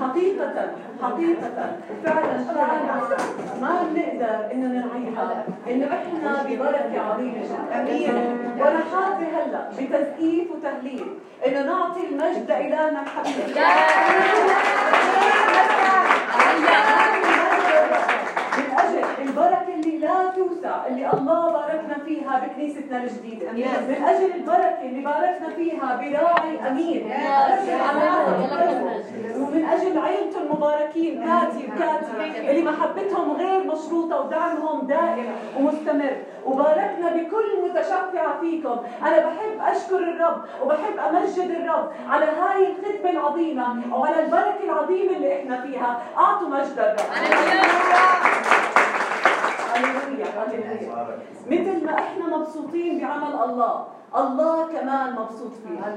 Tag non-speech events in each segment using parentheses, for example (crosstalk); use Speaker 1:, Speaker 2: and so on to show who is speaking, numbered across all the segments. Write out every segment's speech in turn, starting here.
Speaker 1: حقيقة حقيقة. فعلا فعلا. ما بنقدر إنه نعيها إنه إحنا ببركة عظيمة. جدا أمين. وأنا حاضر هلأ بتسقيف وتهليل إنه نعطي المجد لإلهنا الحبيب من أجل البركة اللي لا توسع اللي الله باركنا فيها بكنيستنا الجديدة. من أجل البركة اللي باركنا فيها براعي أمين. ومن أجل عيلته المباركين كاتي وكاتي اللي محبتهم غير مشروطة ودعمهم دائم ومستمر. وباركنا بكل متشفعة فيكم. أنا بحب أشكر الرب وبحب أمجد الرب على هاي الخدمة العظيمة وعلى البركة العظيمة اللي إحنا فيها. أعطوا مجد الرب. هللويا هللويا مثل ما إحنا مبسوطين بعمل الله. الله كمان مبسوط فيها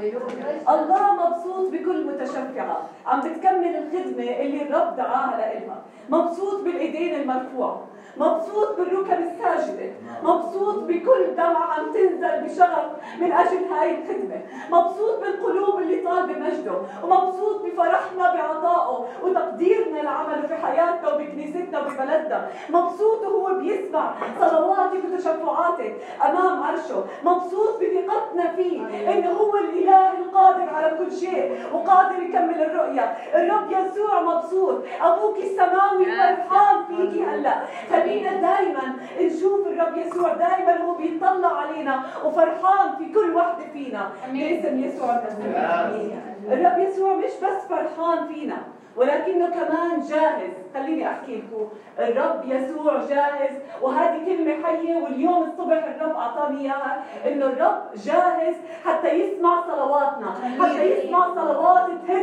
Speaker 1: الله مبسوط بكل متشفعة. عم بتكمل الخدمة اللي الرب دعاها لإلها. مبسوط بالإيدين المرفوعة مبسوط بالركب الساجدة مبسوط بكل دمعة عم تنزل بشغف من أجل هاي الخدمة. مبسوط بالقلوب اللي طالبة مجده ومبسوط بفرحنا بعطائه وتقديرنا لعمله في حياتنا وبكنيستنا وببلدنا. مبسوط وهو بيسمع صلواتك وتشفعاتك أمام عرشه. مبسوط بثقتنا فيه إنه هو الإله القادر على كل شيء وقادر يكمل الرؤية. الرب يسوع مبسوط. أبوك السماوي فرحان فيكي هلأ. خلينا دائما نشوف الرب يسوع دائما هو بيطلع علينا وفرحان في كل وحده فينا. باسم يسوع المسيح الرب يسوع مش بس فرحان فينا ولكنه كمان جاهز. خليني أحكي لكم. الرب يسوع جاهز. وهذه كلمة حية واليوم الصبح الرب أعطاني إياها إنه الرب جاهز حتى يسمع صلواتنا حتى يسمع صلوات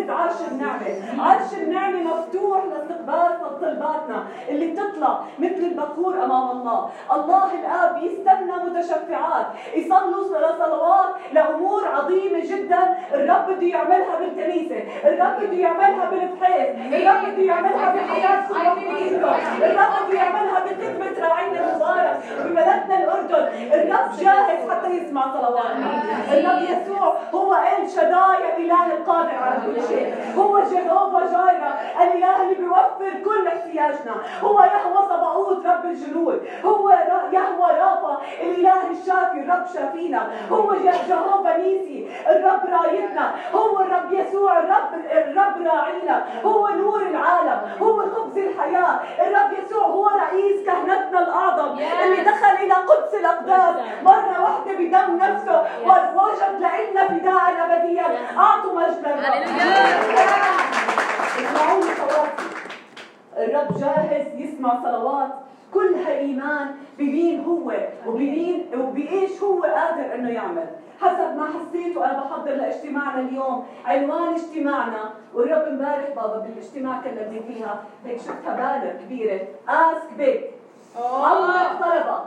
Speaker 1: تهز عرش النعمة. عرش النعمة مفتوح لاستقبال طلباتنا اللي بتطلع مثل البخور أمام الله. الله الآب يستنى متشفعات يصلوا صلوات لأمور عظيمة جدا. الرب بده يعملها بالكنيسة الرب بده يعملها بالبحيث الرب بده يعملها بحياه الرب بده يعملها بخدمة راعينا المبارك ببلدنا الأردن. الرب جاهز حتى يسمع صلواتنا. الرب يسوع هو ال شداي الاله القادر على كل شيء. هو جهوفا جايرا الإله اللي بيوفر كل احتياجنا. هو يهوى صباؤوت رب الجنود. هو يهوى رافا الإله الشافي الرب شافينا. هو جهوفا نيسي الرب رايتنا. هو الرب يسوع الرب الرب راعينا. هو نور العالم. هو خبز الحياة. الرب يسوع هو رئيس كهنتنا الأعظم. اللي دخل إلى قدس الأقداس. مرة واحدة بدم نفسه. ووجد لنا فداء ابديا. أعطوا مجد اسمعوني صلاتي الرب جاهز يسمع صلوات. كلها إيمان بمين هو وبمين وبإيش هو قادر إنه يعمل. حسب ما حسيت وأنا بحضر لاجتماعنا اليوم. عنوان اجتماعنا والرب امبارح بابا بالاجتماع كلمني فيها. هيك شفتها بالغ كبيرة. اسك بيك عمك طلبك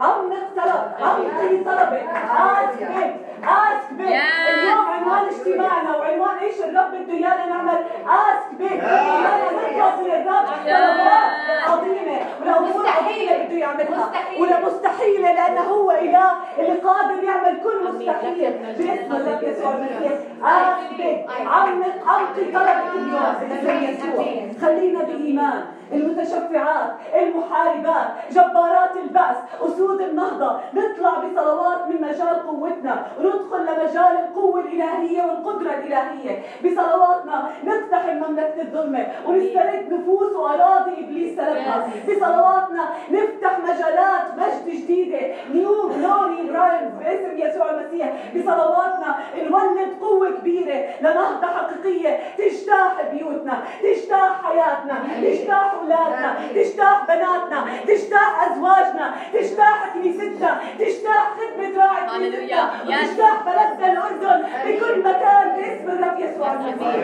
Speaker 1: عمك طلب. عمك طلبك اسك بيك اسك بيك اليوم عنوان اجتماعنا وعنوان إيش الرب بده ايانا نعمل اسك بيك ايانا نطلب من الرب. طلبات عظيمة. والامور عظيمة بده يعملها. ولا مستحيله لأنه هو إله اللي قادر يعمل كل مستحيل. باسم الرب يسوع المسيح. اسك بيك عمك عمك طلبك اليوم. باسم يسوع. خلينا بإيمان. المتشفعات المحاربات جبارات البأس أسود النهضة. نطلع بصلوات من مجال قوتنا. وندخل لمجال القوة الإلهية والقدرة الإلهية. بصلواتنا نقتحم مملكة الظلمة ونسترد نفوس وأراضي إبليس سلبها بصلواتنا نفتح مجالات مجد جديدة. New Glory Prime باسم يسوع المسيح. بصلواتنا نولد قوة كبيرة. لنهضة حقيقية تجتاح بيوتنا تجتاح حياتنا تجتاح أولادنا تجتاح بناتنا تجتاح أزواجنا تجتاح كنيستنا تجتاح خدمة راعي كنيستنا وتجتاح بلدنا الأردن بكل مكان باسم الرب يسوع. المسيح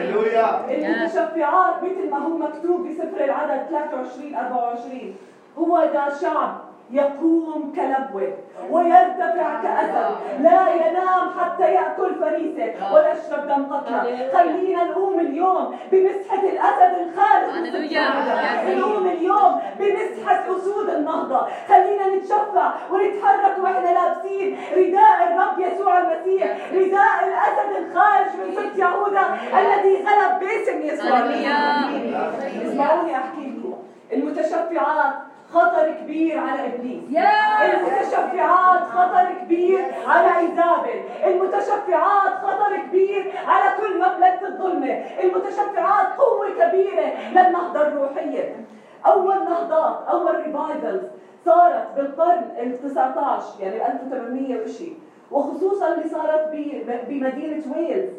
Speaker 1: المتشفعات مثل ما هو مكتوب بسفر العدد 23 24 هو ذا شعب يقوم كلبوه ويرتفع كأسد لا ينام حتى يأكل فريسة ويشرب دم قتله خلينا نقوم اليوم بمسحة الأسد الخارج نقوم اليوم بمسحة أسود النهضة. خلينا نتشفع ونتحرك وإحنا لابسين رداء الرب يسوع المسيح رداء الأسد الخارج من ست يهوذا الذي غلب باسم يسوع اسمعوني أحكي لكم. المتشفعات خطر كبير على إبليس. المتشفعات خطر كبير على إيزابل. المتشفعات خطر كبير على كل مملكة الظلمه المتشفعات قوة كبيرة للنهضة الروحية. أول نهضات أول revivals صارت بالقرن ال 19 يعني 1800 وشي. وخصوصا اللي صارت بمدينة ويلز.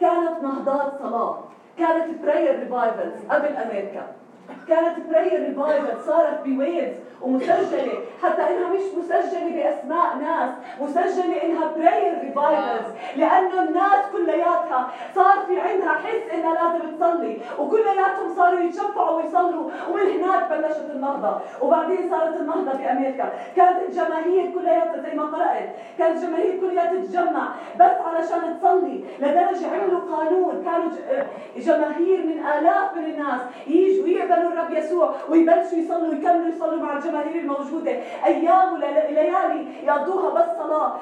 Speaker 1: كانت نهضات صلاة. كانت prayer revivals قبل أمريكا. كانت prayer revival صارت بويلز ومسجلة. حتى إنها مش مسجلة بأسماء ناس مسجلة إنها prayer revivals لأنه الناس كلياتها صار في عندها حس إنها لازم تصلي. وكلياتهم صاروا يتشفعوا ويصلوا. ومن هناك بلشت النهضة. وبعدين صارت النهضة بامريكا كانت الجماهير كلياتها زي ما قرأت. كانت الجماهير كلياتها تتجمع. بس علشان تصلي. لدرجة عملوا قانون كانوا جماهير من آلاف من الناس يجوا يقبلوا الرب يسوع ويبلشوا يصلوا ويكملوا يصلوا مع الجماهير الموجودة. أيام وليالي يقضوها بس صلاة.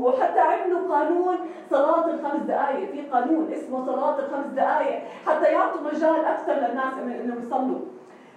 Speaker 1: وحتى عملوا قانون صلاة الخمس دقائق في قانون اسمه صلاة الخمس دقائق حتى يعطوا مجال أكثر للناس إنهم يصلوا.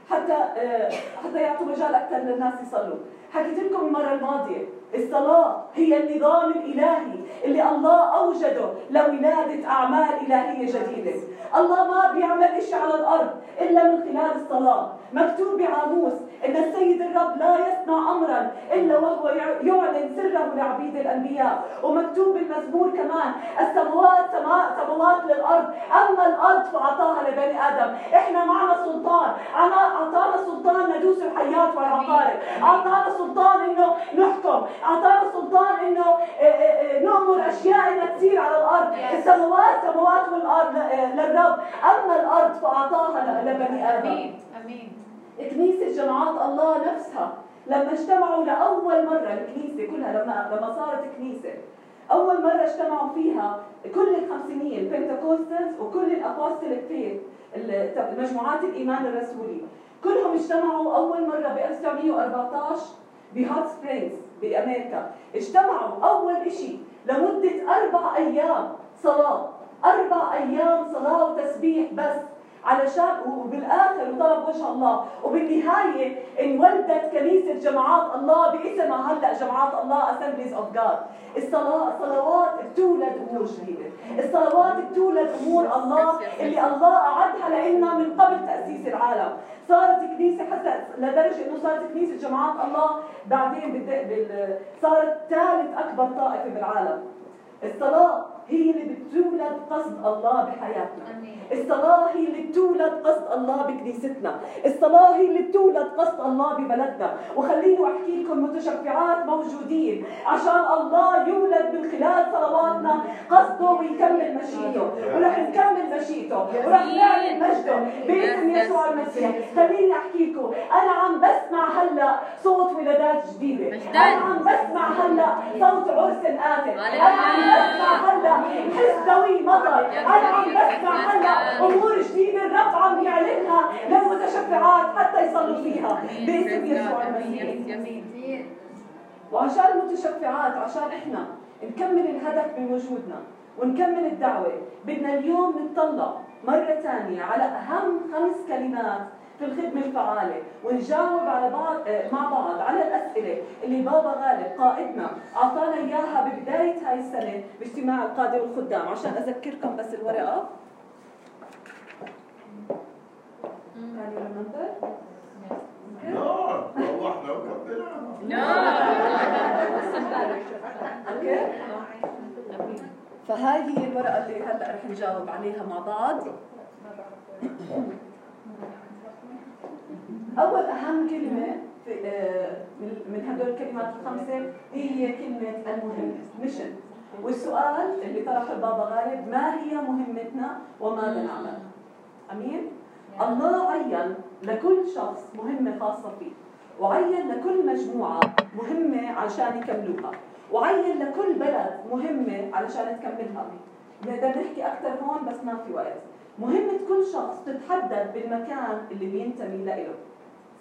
Speaker 1: حتى آه، حتى يعطوا مجال أكثر للناس يصلوا. حكيت لكم المرة الماضية. الصلاة هي النظام الإلهي اللي الله أوجده لولادة أعمال إلهية جديدة. الله ما بيعمل إشي على الأرض إلا من خلال الصلاة. مكتوب بعاموس إن السيد الرب لا يصنع أمرا إلا وهو يعلن سره لعبيد الأنبياء. ومكتوب بالمزمور كمان السماوات سماء سماوات للأرض. أما الأرض فأعطاها لبني آدم. إحنا معنا سلطان. أعطانا سلطان ندوس الحيات والعقارب. أعطانا سلطان إنه نحكم. أعطانا سلطان إنه آه، آه، آه، نؤمر أشياء انها تصير على الأرض. السماوات سماوات والأرض للرب. أما الأرض فأعطاها لبني آدم. آمين آمين. كنيسه جماعات الله نفسها لما اجتمعوا لأول مرة الكنيسه كلها لما لما صارت كنيسه أول مرة اجتمعوا فيها كل الخمسينيه ال Pentecostals وكل ال Apostolic Faith مجموعات الإيمان الرسولي. كلهم اجتمعوا أول مرة ب 1914 ب Hot Springs. بامريكا اجتمعوا أول شيء لمدة أربع أيام صلاة. أربع أيام صلاة وتسبيح بس. علشان وبالآخر وطلب وجه الله. وبالنهاية انولدت كنيسة جماعات الله باسمها هلأ جماعات الله Assemblies of God الصلوات بتولد أمور جديده الصلوات بتولد أمور الله اللي الله أعدها لنا من قبل تأسيس العالم. صارت كنيسة حتى لدرجة إنه صارت كنيسة جماعات الله بعدين صارت ثالث أكبر طائفة بالعالم. الصلاة هي اللي بتولد قصد الله بحياتنا. الصلاة هي اللي بتولد قصد الله بكنيستنا. الصلاة هي اللي بتولد قصد الله ببلدنا. وخليني أحكي لكم متشفعات موجودين عشان الله يولد من خلال صلواتنا قصده ويكمل مشيئته. ورح نكمل مشيئته. ورح نعلن مجده باسم يسوع المسيح. خليني أحكي لكم. أنا عم بسمع هلا صوت ولادات جديدة. أنا عم بسمع هلا صوت عرس آتي أنا عم بسمع هلا حس دوي مطر أنا عم بسمع هلا أمور جديدة الرب عم يعلنها للمتشفعات حتى يصلوا فيها. باسم يسوع المسيح. وعشان المتشفعات عشان إحنا نكمل الهدف بوجودنا ونكمل الدعوة بدنا اليوم نتطلع مرة ثانية على أهم خمس كلمات في الخدمة الفعالة ونجاوب على بعض آه، مع بعض على الأسئلة اللي بابا غالب قائدنا أعطانا إياها ببداية هاي السنة باجتماع القادة والخدام عشان أذكركم بس الورقة. Can you remember? فهاي هي الورقة اللي هلأ رح نجاوب عليها مع بعض. أول أهم كلمة آه، من هدول الكلمات الخمسة هي كلمة المهم ميشن والسؤال اللي طرحه البابا غالب ما هي مهمتنا وماذا نعمل أمين؟ الله عين لكل شخص مهمة خاصة فيه وعين لكل مجموعة مهمة عشان يكملوها وعين لكل بلد مهمة علشان تكملها. نقدر نحكي أكثر هون بس ما في وقت. مهمة كل شخص تتحدد بالمكان اللي بينتمي له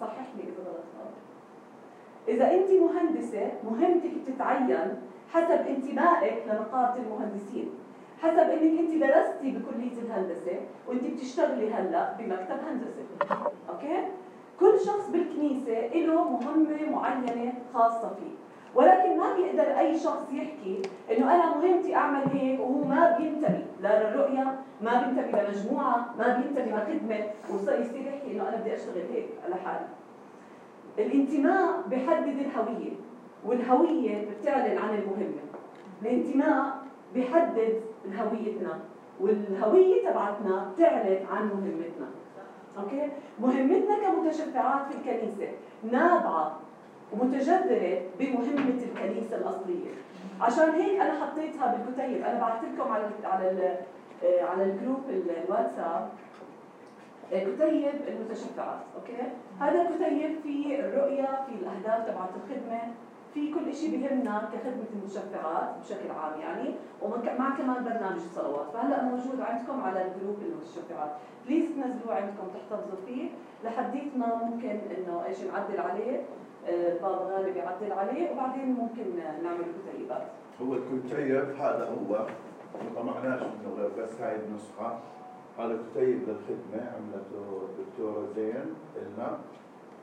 Speaker 1: صحح لي اذا غلط إذا أنت مهندسة مهمتك بتتعين حسب انتمائك لنقابة المهندسين. حسب إنك أنت درستي بكلية الهندسة وأنت بتشتغلي هلأ بمكتب هندسة. أوكي؟ كل شخص بالكنيسة له مهمة معينة خاصة فيه. ولكن ما بيقدر أي شخص يحكي إنه أنا مهمتي أعمل هيك وهو ما بينتمي لا للرؤية ما بينتمي لمجموعة ما بينتمي لخدمة ويصير يحكي إنه أنا بدي أشتغل هيك على حالي الانتماء بحدد الهوية والهوية بتعلن عن المهمة. الانتماء بحدد هويتنا والهوية تبعتنا بتعلن عن مهمتنا. أوكي؟ مهمتنا كمتشفعات في الكنيسة نابعة ومتجذرة بمهمة الكنيسة الأصلية. عشان هيك أنا حطيتها بالكتيب. أنا بعثت لكم على على آه، على ال group الواتساب. آه، كتيب المتشفعات okay؟ هذا الكتيب فيه الرؤية في الأهداف تبعت الخدمة في كل شيء بيهمنا كخدمة المتشفعات بشكل عام يعني ومع كمان برنامج الصلوات. فهلا موجود عندكم على ال group المتشفعات. please تنزلوه عندكم تحتفظوا فيه لحديت ما ممكن إنه إيش نعدل عليه. آه، بابا غالب يعدل عليه وبعدين ممكن نعمل كتيبات
Speaker 2: هو الكتيب هذا هو. ما طمعناش منه غير بس هاي النسخة. هذا كتيب للخدمة عملته الدكتورة زين لنا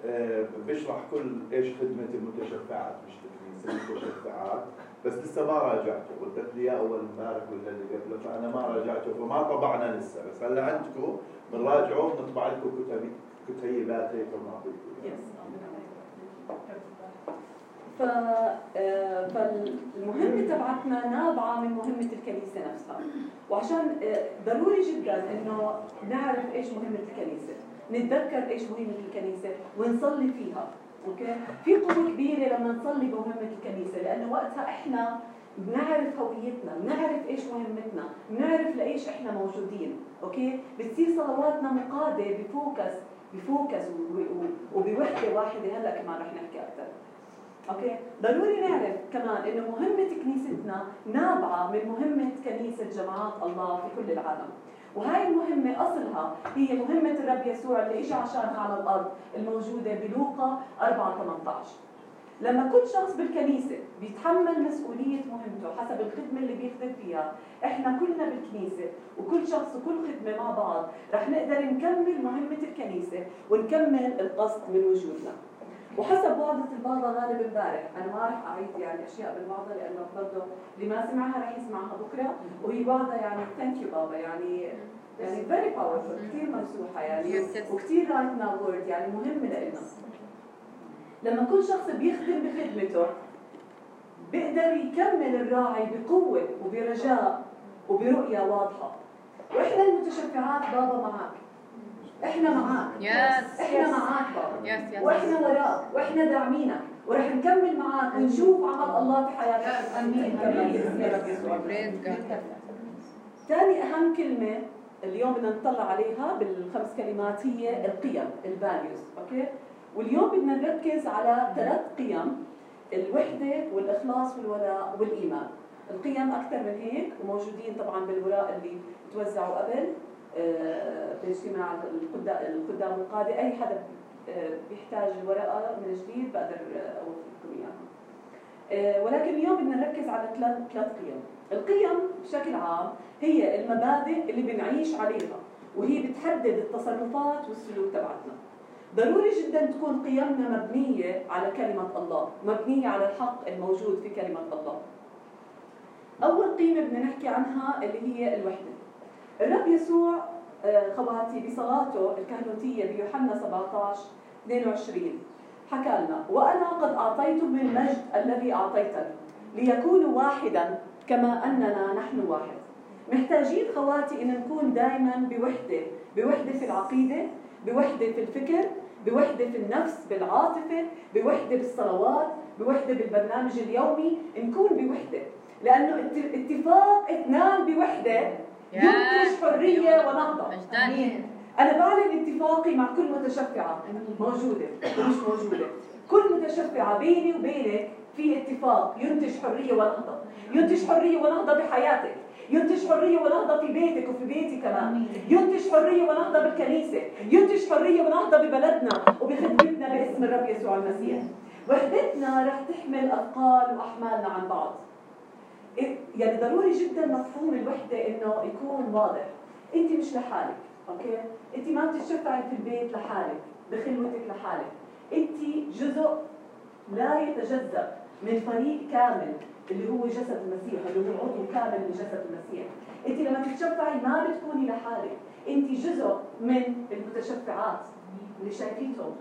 Speaker 2: آه، بيشرح كل إيش خدمة المتشفعات مش الكنيسه المتشفعات. بس لسه ما راجعته. قلت لي أول امبارح ولا اللي قبله فأنا ما راجعته. فما طبعنا لسه. بس هلا عندكم بنراجعه ونطبع لكم كتيبات هيك ونعطيكم
Speaker 1: ف... آه، فالمهمة تبعتنا نابعة من مهمة الكنيسة نفسها. وعشان آه، ضروري جدا إنه نعرف إيش مهمة الكنيسة نتذكر إيش مهمة الكنيسة ونصلي فيها. أوكي؟ في قوة كبيرة لما نصلي بمهمة الكنيسة لأنه وقتها إحنا بنعرف هويتنا بنعرف إيش مهمتنا بنعرف لإيش إحنا موجودين. okay؟ بتصير صلواتنا مقادة ب focus ب focus وبوحدة واحدة. هلأ كمان رح نحكي أكثر okay؟ ضروري نعرف كمان إنه مهمة كنيستنا نابعة من مهمة كنيسة جماعات الله في كل العالم. وهاي المهمة أصلها هي مهمة الرب يسوع اللي إجى عشانها على الأرض الموجودة بلوقا 4 18 لما كل شخص بالكنيسة بيتحمل مسؤولية مهمته حسب الخدمة اللي بيخدم فيها إحنا كلنا بالكنيسة وكل شخص وكل خدمة مع بعض رح نقدر نكمل مهمة الكنيسة ونكمل القصد من وجودنا. وحسب وعظة البابا غالب امبارح أنا ما راح أعيد يعني أشياء بالوعظة لأنه برضه اللي ما سمعها راح يسمعها بكرة. وهي وعظة يعني thank you بابا. يعني يعني very powerful كثير ممسوحة يعني. وكثير right now word يعني مهمة لنا لما كل شخص بيخدم بخدمته بيقدر يكمل الراعي بقوة وبرجاء وبرؤية واضحة. وإحنا المتشفعات بابا معك. إحنا معاك.
Speaker 3: yes
Speaker 1: إحنا معاك بابا.
Speaker 3: yes yes
Speaker 1: وإحنا وراك. وإحنا داعمينك. ورح نكمل معاك. ونشوف عمل الله في حياتك. آمين. رب. يسوع ثاني أهم كلمة اليوم بدنا نطلع عليها بالخمس كلمات هي القيم ال values okay واليوم بدنا نركز على ثلاث قيم الوحدة والإخلاص والولاء والإيمان. القيم أكثر من هيك وموجودين طبعا بالوراء اللي توزعوا قبل. باجتماع الخدام القادة. أي حدا بيحتاج الورقة من جديد بقدر أوفركم إياها. آه، ولكن اليوم بدنا نركز على ثلاث ثلاث قيم. القيم بشكل عام هي المبادئ اللي بنعيش عليها وهي بتحدد التصرفات والسلوك تبعتنا. ضروري جدا تكون قيمنا مبنية على كلمة الله مبنية على الحق الموجود في كلمة الله. أول قيمة بدنا نحكي عنها اللي هي الوحدة. الرب يسوع آه، خواتي بصلاته الكهنوتية بيوحنا 17 22 حكى لنا وأنا قد أعطيتهم المجد الذي أعطيتني ليكونوا واحدا كما أننا نحن واحد. محتاجين خواتي إن نكون دائما بوحدة بوحدة في العقيدة بوحدة في الفكر بوحدة في النفس بالعاطفة بوحدة بالصلوات بوحدة بالبرنامج اليومي نكون بوحدة. لأنه اتفاق اثنان بوحدة ينتج حرية ونهضة. أنا بعلن اتفاقي مع كل متشفعة. موجودة. ومش موجودة. كل متشفعة بيني وبينك في اتفاق. ينتج حرية ونهضة. ينتج حرية ونهضة بحياتك. ينتج حرية ونهضة في بيتك وفي بيتي كمان. ينتج حرية ونهضة بالكنيسة. ينتج حرية ونهضة ببلدنا وبخدمتنا باسم الرب يسوع المسيح. وحدتنا رح تحمل أثقال وأحمالنا عن بعض. يعني ضروري جدا مفهوم الوحدة إنه يكون واضح. انت مش لحالك أوكي؟ انت ما بتتشفعي في البيت لحالك بخلوتك لحالك. انت جزء لا يتجزأ من فريق كامل اللي هو جسد المسيح اللي هو عضو كامل من جسد المسيح. انت لما تتشفعي ما بتكوني لحالك. انت جزء من المتشفعات. اللي شايفينهم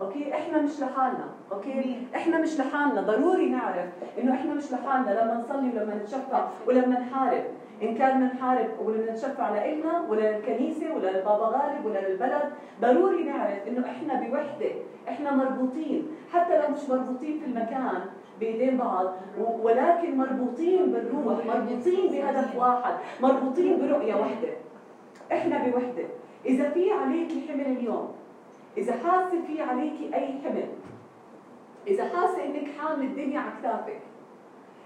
Speaker 1: okay إحنا مش لحالنا okay؟ إحنا مش لحالنا. ضروري نعرف إنه إحنا مش لحالنا لما نصلي ولما نتشفع ولما نحارب. إن كان نحارب ولا نتشفع لإلنا ولا للكنيسة ولا للبابا غالب ولا للبلد ضروري نعرف إنه إحنا بوحدة إحنا مربوطين. حتى لو مش مربوطين في المكان بايدين بعض ولكن مربوطين بالروح مربوطين بهدف واحد مربوطين برؤية واحدة. إحنا بوحدة. إذا في عليك حمل اليوم إذا حاسة في عليك أي حمل إذا حاسة إنك حامل الدنيا على كتافك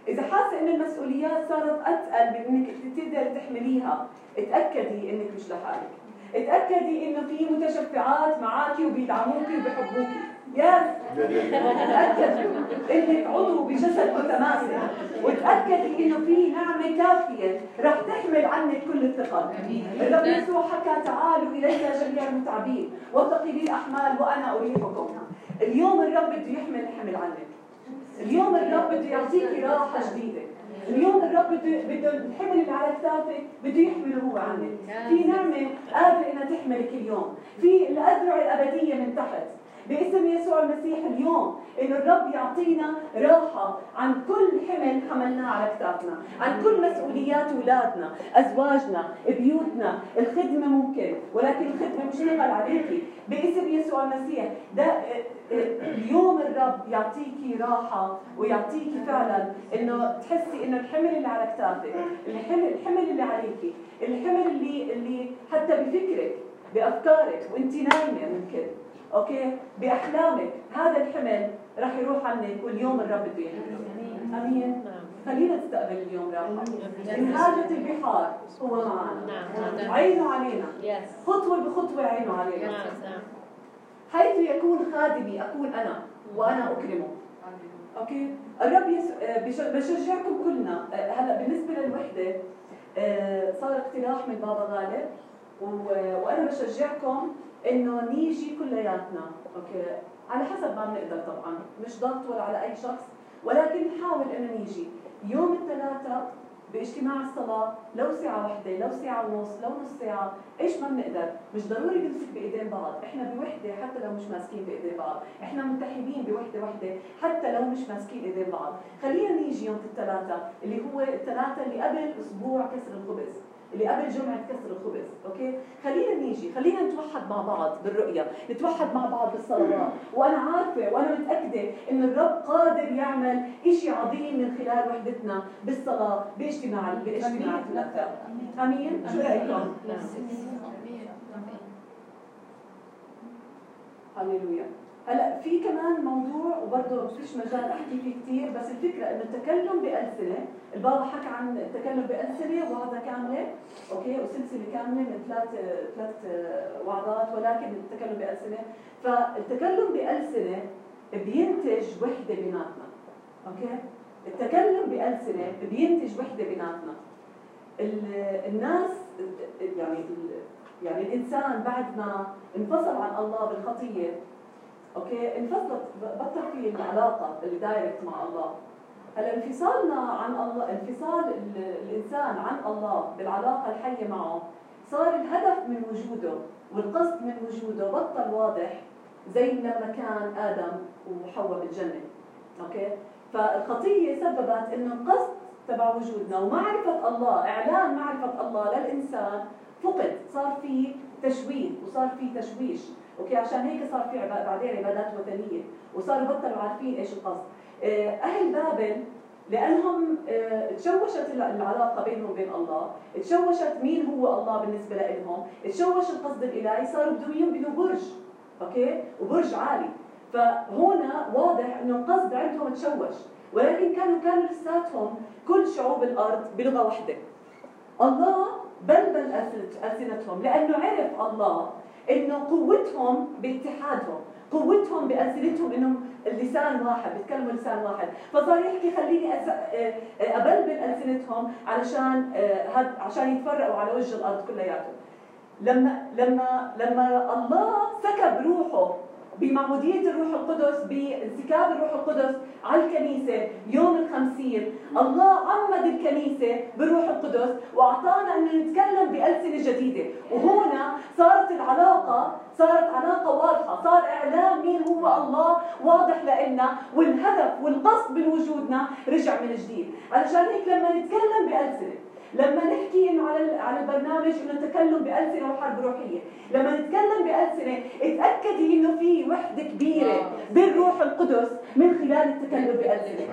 Speaker 1: إذا حاسة إن المسؤوليات صارت أتقل من انك تقدر تحمليها اتأكدي إنك مش لحالك. اتأكدي إنه في متشفعات معاكي وبيدعموكي وبيحبوكي. يس تاكدي إنك عضو بجسد متماسك وتاكدي إنه في نعمة كافيه رح تحمل عنك كل الثقل الرب يسوع حكى تعالوا إلي جميع المتعبين. وثقلي الاحمال وأنا أريحكم. اليوم الرب بده يحمل الحمل عنك. اليوم الرب بده يعطيكي راحة جديدة. اليوم الرب بده بده الحمل اللي على كتافك بده يحمله هو عنك. في نعمة قادرة إنها تحملك اليوم. في الأذرع الأبدية من تحت. باسم يسوع المسيح اليوم إنه الرب يعطينا راحة عن كل حمل حملناه على كتافنا، عن كل مسؤوليات اولادنا، أزواجنا، بيوتنا، الخدمة ممكن، ولكن الخدمة مش نغل عليكي، باسم يسوع المسيح، ده اليوم الرب يعطيكي راحة ويعطيكي فعلا إنه تحسي إنه الحمل اللي على كتافك، الحمل الحمل اللي عليكي، الحمل اللي اللي حتى بفكرك بأفكارك وانت نايمة ممكن. أوكي؟ بأحلامك. هذا الحمل راح يروح عنك واليوم الرب بده يحمله آمين. خلينا نستقبل اليوم راحه ان هاجت البحار هو معنا. نعم عينه علينا. خطوة بخطوة عينه علينا. نعم. حيث يكون خادمي اكون أنا وأنا أكرمه. okay؟ الرب يس... بشجعكم كلنا. هلا بالنسبة للوحدة آه، صار اقتراح من بابا غالب وأنا بشجعكم إنه نيجي كلياتنا. okay. على حسب ما بنقدر طبعا. مش ضغط ولا على أي شخص. ولكن نحاول إنه نيجي. يوم الثلاثاء باجتماع الصلاة لو ساعة واحدة لو ساعة ونص لو نص ساعة إيش ما بنقدر. مش ضروري نمسك بإيدين بعض. إحنا بوحدة حتى لو مش ماسكين بإيدين بعض. إحنا متحدين بوحدة وحدة حتى لو مش ماسكين إيدين بعض. خلينا نيجي يوم الثلاثاء اللي هو الثلاثاء اللي قبل أسبوع كسر الخبز. اللي قبل جمعة كسر الخبز okay؟ خلينا نيجي خلينا نتوحد مع بعض بالرؤية نتوحد مع بعض بالصلوات وأنا عارفة وأنا متأكدة إن الرب قادر يعمل إشي عظيم من خلال وحدتنا بالصلاة باجتماع باجتماع. أمين. شو رأيكم؟ هللويا. هلا في كمان موضوع وبرضه فيش مجال احكي فيه كثير بس الفكرة إنه التكلم بألسنة البابا حكى عن التكلم بألسنة وعظه كامله okay وسلسلة كاملة من ثلاث ثلاث وعظات ولكن التكلم بألسنة. فالتكلم بألسنة بينتج وحدة بيناتنا. okay؟ التكلم بألسنة بينتج وحدة بيناتنا. الناس يعني يعني الإنسان بعد ما انفصل عن الله بالخطية okay؟ انفصلت. بطل في العلاقة اللي direct مع الله. هلا انفصالنا عن الله انفصال الإنسان عن الله بالعلاقة الحية معه صار الهدف من وجوده والقصد من وجوده. بطل واضح زي لما كان آدم وحواء بالجنة. okay؟ فالخطية سببت إنه القصد تبع وجودنا ومعرفة الله إعلان معرفة الله للإنسان فقد. صار في تشويه وصار في تشويش. okay عشان هيك صار في بعدين عبادات وثنيه وصاروا بطلوا عارفين إيش القصد آه، أهل بابل لأنهم آه، تشوشت العلاقة بينهم وبين الله، تشوشت مين هو الله بالنسبة لهم، تشوش القصد الإلهي صاروا بدهم يبنوا برج، okay؟ وبرج عالي، فهنا واضح إنه القصد عندهم تشوش، ولكن كانوا كانوا لساتهم كل شعوب الأرض بلغة واحدة. الله بلبل ألسنتهم لأنه عرف الله إنه قوتهم باتحادهم قوتهم بألسنتهم إنهم اللسان واحد بيتكلموا لسان واحد فصار يحكي خليني. آه، أبلبل السنتهم علشان هاد عشان يتفرقوا على وجه الأرض كلياتهم لما لما لما الله سكب روحه بمعمودية الروح القدس بانسكاب الروح القدس على الكنيسة يوم الخمسين الله عمد الكنيسة بالروح القدس وأعطانا أن نتكلم بألسنة جديدة. وهنا صارت العلاقة صارت علاقة واضحة صار إعلام مين هو الله واضح لنا والهدف والقصد من وجودنا رجع من جديد. علشان هيك لما نتكلم بألسنة لما نحكي إنه على على البرنامج إنه تكلم بألسنة وحرب روحية، لما نتكلم بألسنة اتأكدي إنه في وحدة كبيرة آه. بالروح القدس من خلال التكلم بألسنة.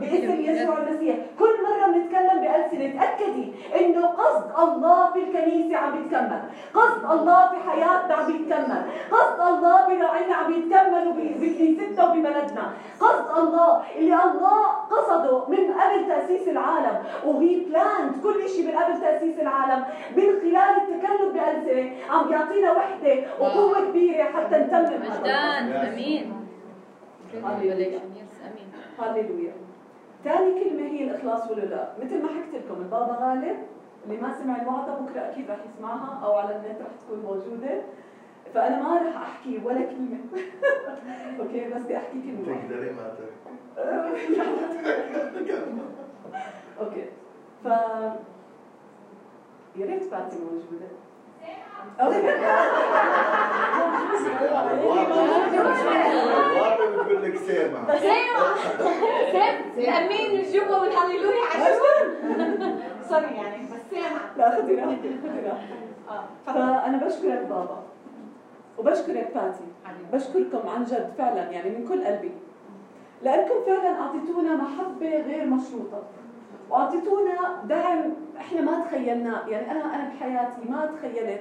Speaker 1: باسم يسوع المسيح، كل مرة بنتكلم بألسنة تاكدي إنه قصد الله في الكنيسة عم يتكمل، قصد الله في حياتنا عم يتكمل، قصد الله براعينا عم يتكمل بكنيستنا وببلدنا، قصد الله اللي الله قصده من قبل تأسيس العالم وهي بلاند كل شيء من قبل تأسيس العالم من خلال التكلم بألسنة عم بيعطينا وحدة وقوة كبيرة حتى نتمم
Speaker 3: مجدان أمين.
Speaker 1: هللويا ثاني كلمة هي الإخلاص والولاء مثل ما حكيت لكم البابا غالب اللي ما سمع الوعظة بكرة أكيد رح يسمعها أو على النت رح تكون موجودة. فأنا ما رح أحكي ولا كلمة. (laughs) أوكي بس بدي أحكي كلمة تقدري ما (laughs) (laughs) أوكي. ف يا ريت باتي موجودة
Speaker 2: بتقول لك سامع.
Speaker 3: سامع سامع الامين الجبه والهللويا عشان سوري يعني بس سامع.
Speaker 1: لا خذي راحتك خذي راحتك. فأنا بشكرك بابا وبشكرك باتي. بشكركم عن جد فعلا يعني من كل قلبي. لأنكم فعلا أعطيتونا محبة غير مشروطة. وأعطيتونا دعم. إحنا ما تخيلناه يعني أنا أنا بحياتي ما تخيلت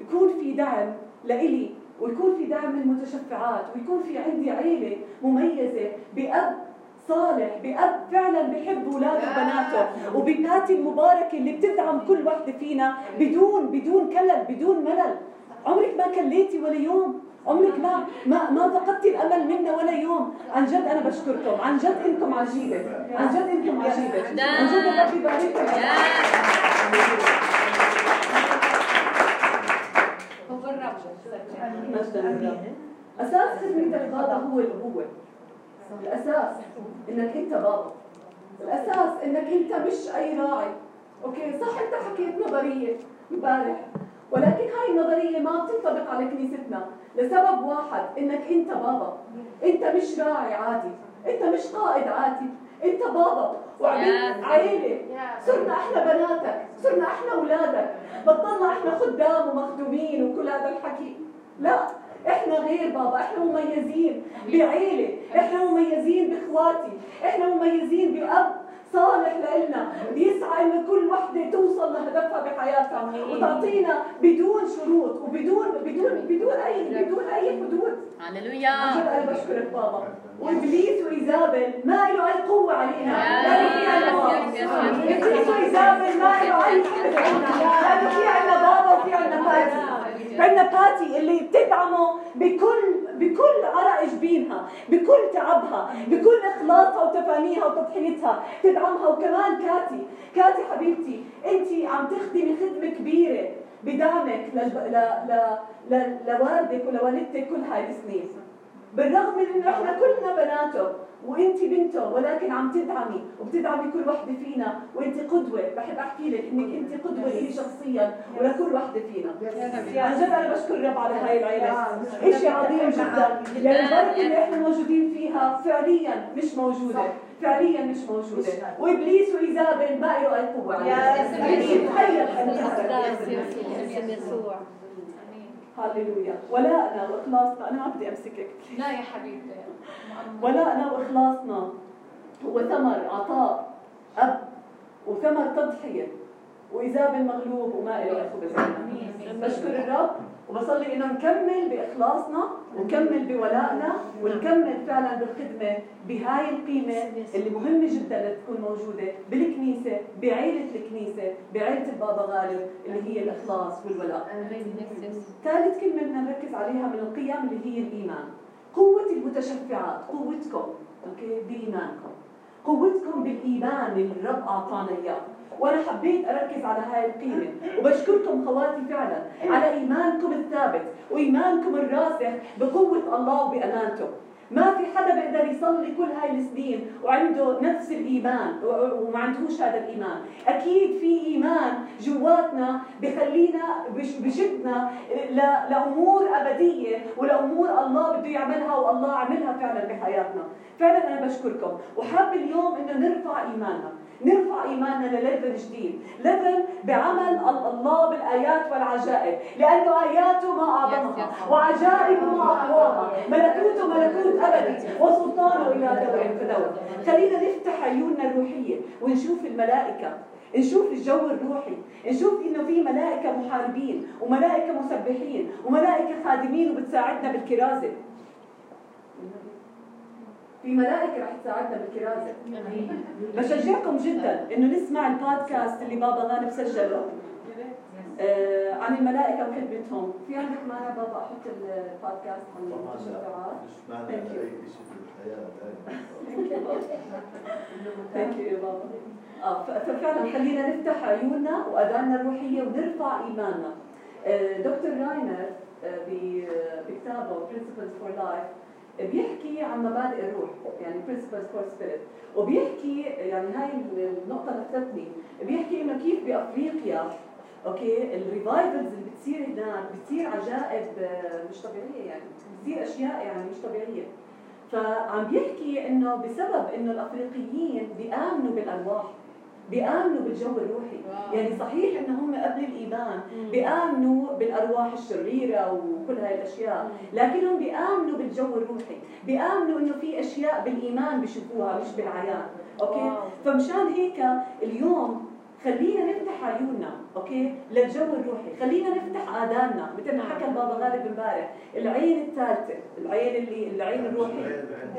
Speaker 1: يكون في دعم لإلي ويكون في دعم من المتشفعات ويكون في عندي عيلة مميزة بأب صالح بأب فعلا بحب أولاده وبناته وبناتي المباركة اللي بتدعم كل وحدة فينا بدون بدون كلل بدون ملل. عمرك ما كليتي ولا يوم عمرك ما ما ما فقدتي الأمل منا ولا يوم. عن جد أنا بشكركم. عن جد إنكم عجيبة. عن جد إنكم عجيبة. عن جد ربي يبارككم أساس خدمتك هذا هو الابوه الأساس إنك أنت بابا الأساس إنك أنت مش أي راعي. أوكي صح أنت حكيت نظرية امبارح. ولكن هاي النظرية ما بتنطبق على كنيستنا. لسبب واحد إنك أنت بابا. أنت مش راعي عادي. أنت مش قائد عادي. أنت بابا. وعملت عيلة. صرنا إحنا بناتك. صرنا إحنا أولادك. بطلنا إحنا خدام ومخدومين وكل هذا الحكي. لا إحنا غير بابا. إحنا مميزين بعيلة. إحنا مميزين بإخواتي. إحنا مميزين بأب. صالح لنا بيسعى انه كل وحدة توصل لهدفها بحياتها. وتعطينا بدون شروط وبدون بدون بدون اي بدون أي حدود.
Speaker 3: هللويا.
Speaker 1: أنا بشكرك بابا. وإبليس وإيزابل ما له أي قوة علينا. بابا. إبليس وإيزابل ما له أي حدود علينا. لأنه في عندنا بابا وفي عندنا باتي عندنا باتي اللي بتدعمه بكل بكل عرق جبينها بكل تعبها بكل إخلاصها وتفانيها وتضحيتها. تدعمها. وكمان كاتي كاتي حبيبتي انت عم تخدمي خدمة كبيرة بدعمك لوالدك ولوالدتك كل هاي السنين. بالرغم من انه إحنا كلنا بناته وانت بنته ولكن عم تدعمي وبتدعمي كل وحده فينا وانت قدوه بحب احكي لك انك انت قدوه لي شخصيا ولكل وحده فينا عن جد أنا بشكر الرب على هاي العيله شيء عظيم جدا يعني البركه اللي إحنا موجودين فيها فعليا مش موجوده فعليا مش موجوده وابليس وايزابل ما له اي قوه عليها تخيل يسوع هللويا ولاءنا وإخلاصنا أنا ما بدي أمسكك.
Speaker 3: لا يا حبيبتي
Speaker 1: ولاءنا وإخلاصنا. هو ثمر عطاء أب. وثمر تضحية. وإذا بالمغلوب وما له اخو بشكر الرب. وبصلي إنه نكمل بإخلاصنا ونكمل بولائنا ونكمل فعلا بالخدمة بهاي القيمة اللي مهمة جدا تكون موجودة بالكنيسة بعيلة الكنيسة بعيلة البابا غالب اللي هي الإخلاص والولاء. ثالث كلمة بدنا نركز عليها من القيم اللي هي الإيمان. قوة المتشفعات قوتكم أوكي بايمانكم. قوتكم بالإيمان اللي الرب أعطانا إياه. وأنا حبيت أركز على هاي القيمة وبشكركم خواتي فعلا على إيمانكم الثابت وإيمانكم الراسخ بقوة الله وبأمانته. ما في حدا بيقدر يصلي كل هاي السنين وعنده نفس الإيمان وما عندهوش هذا الإيمان، أكيد في إيمان جواتنا بخلينا بشدنا لأمور أبدية ولأمور الله بده يعملها والله عملها فعلا بحياتنا، فعلا أنا بشكركم وحاب اليوم إنه نرفع إيماننا، نرفع إيماننا لل level جديد، level بعمل الله بالآيات والعجائب، لأنه آياته ما أعظمها وعجائبه ما أقواها، ملكوته ملكوت أبدي وسلطانه إلى دور فدور، خلينا نفتح عيوننا الروحية ونشوف الملائكة. نشوف الجو الروحي. نشوف إنه في ملائكة محاربين وملائكة مسبحين وملائكة خادمين وبتساعدنا بالكرازة. في ملائكة رح تساعدنا بالكرازه بشجعكم جدا إنه نسمع البودكاست اللي بابا غانم سجله. آه عن الملائكة وخدمتهم. في عندك مانع بابا أحط البودكاست عن المتشفعات
Speaker 2: مش مانع أي شيء في الحياة
Speaker 1: thank you بابا. آه ففعلا خلينا نفتح عيوننا وأذاننا الروحية ونرفع إيماننا. آه دكتور راينر آه بكتابه Principles for Life بيحكي عن مبادئ الروح يعني principles for spirit. وبيحكي يعني هاي النقطة لفتتني بيحكي إنه كيف بأفريقيا okay ال revivals اللي بتصير هناك بتصير عجائب مش طبيعية يعني بتصير أشياء يعني مش طبيعية. فعم بيحكي إنه بسبب إنه الأفريقيين بيآمنوا بالأرواح. بيآمنوا بالجو الروحي. wow. يعني صحيح إن هم قبل الإيمان بيآمنوا بالأرواح الشريرة وكل هاي الأشياء لكنهم بيآمنوا بالجو الروحي. بيآمنوا إنه في أشياء بالإيمان بيشوفوها مش بالعيان. okay؟ wow. فمشان هيك اليوم خلينا نفتح عيوننا okay؟ للجو الروحي خلينا نفتح آذاننا مثل ما حكى البابا غالب امبارح العين الثالثة العين اللي العين الروحي.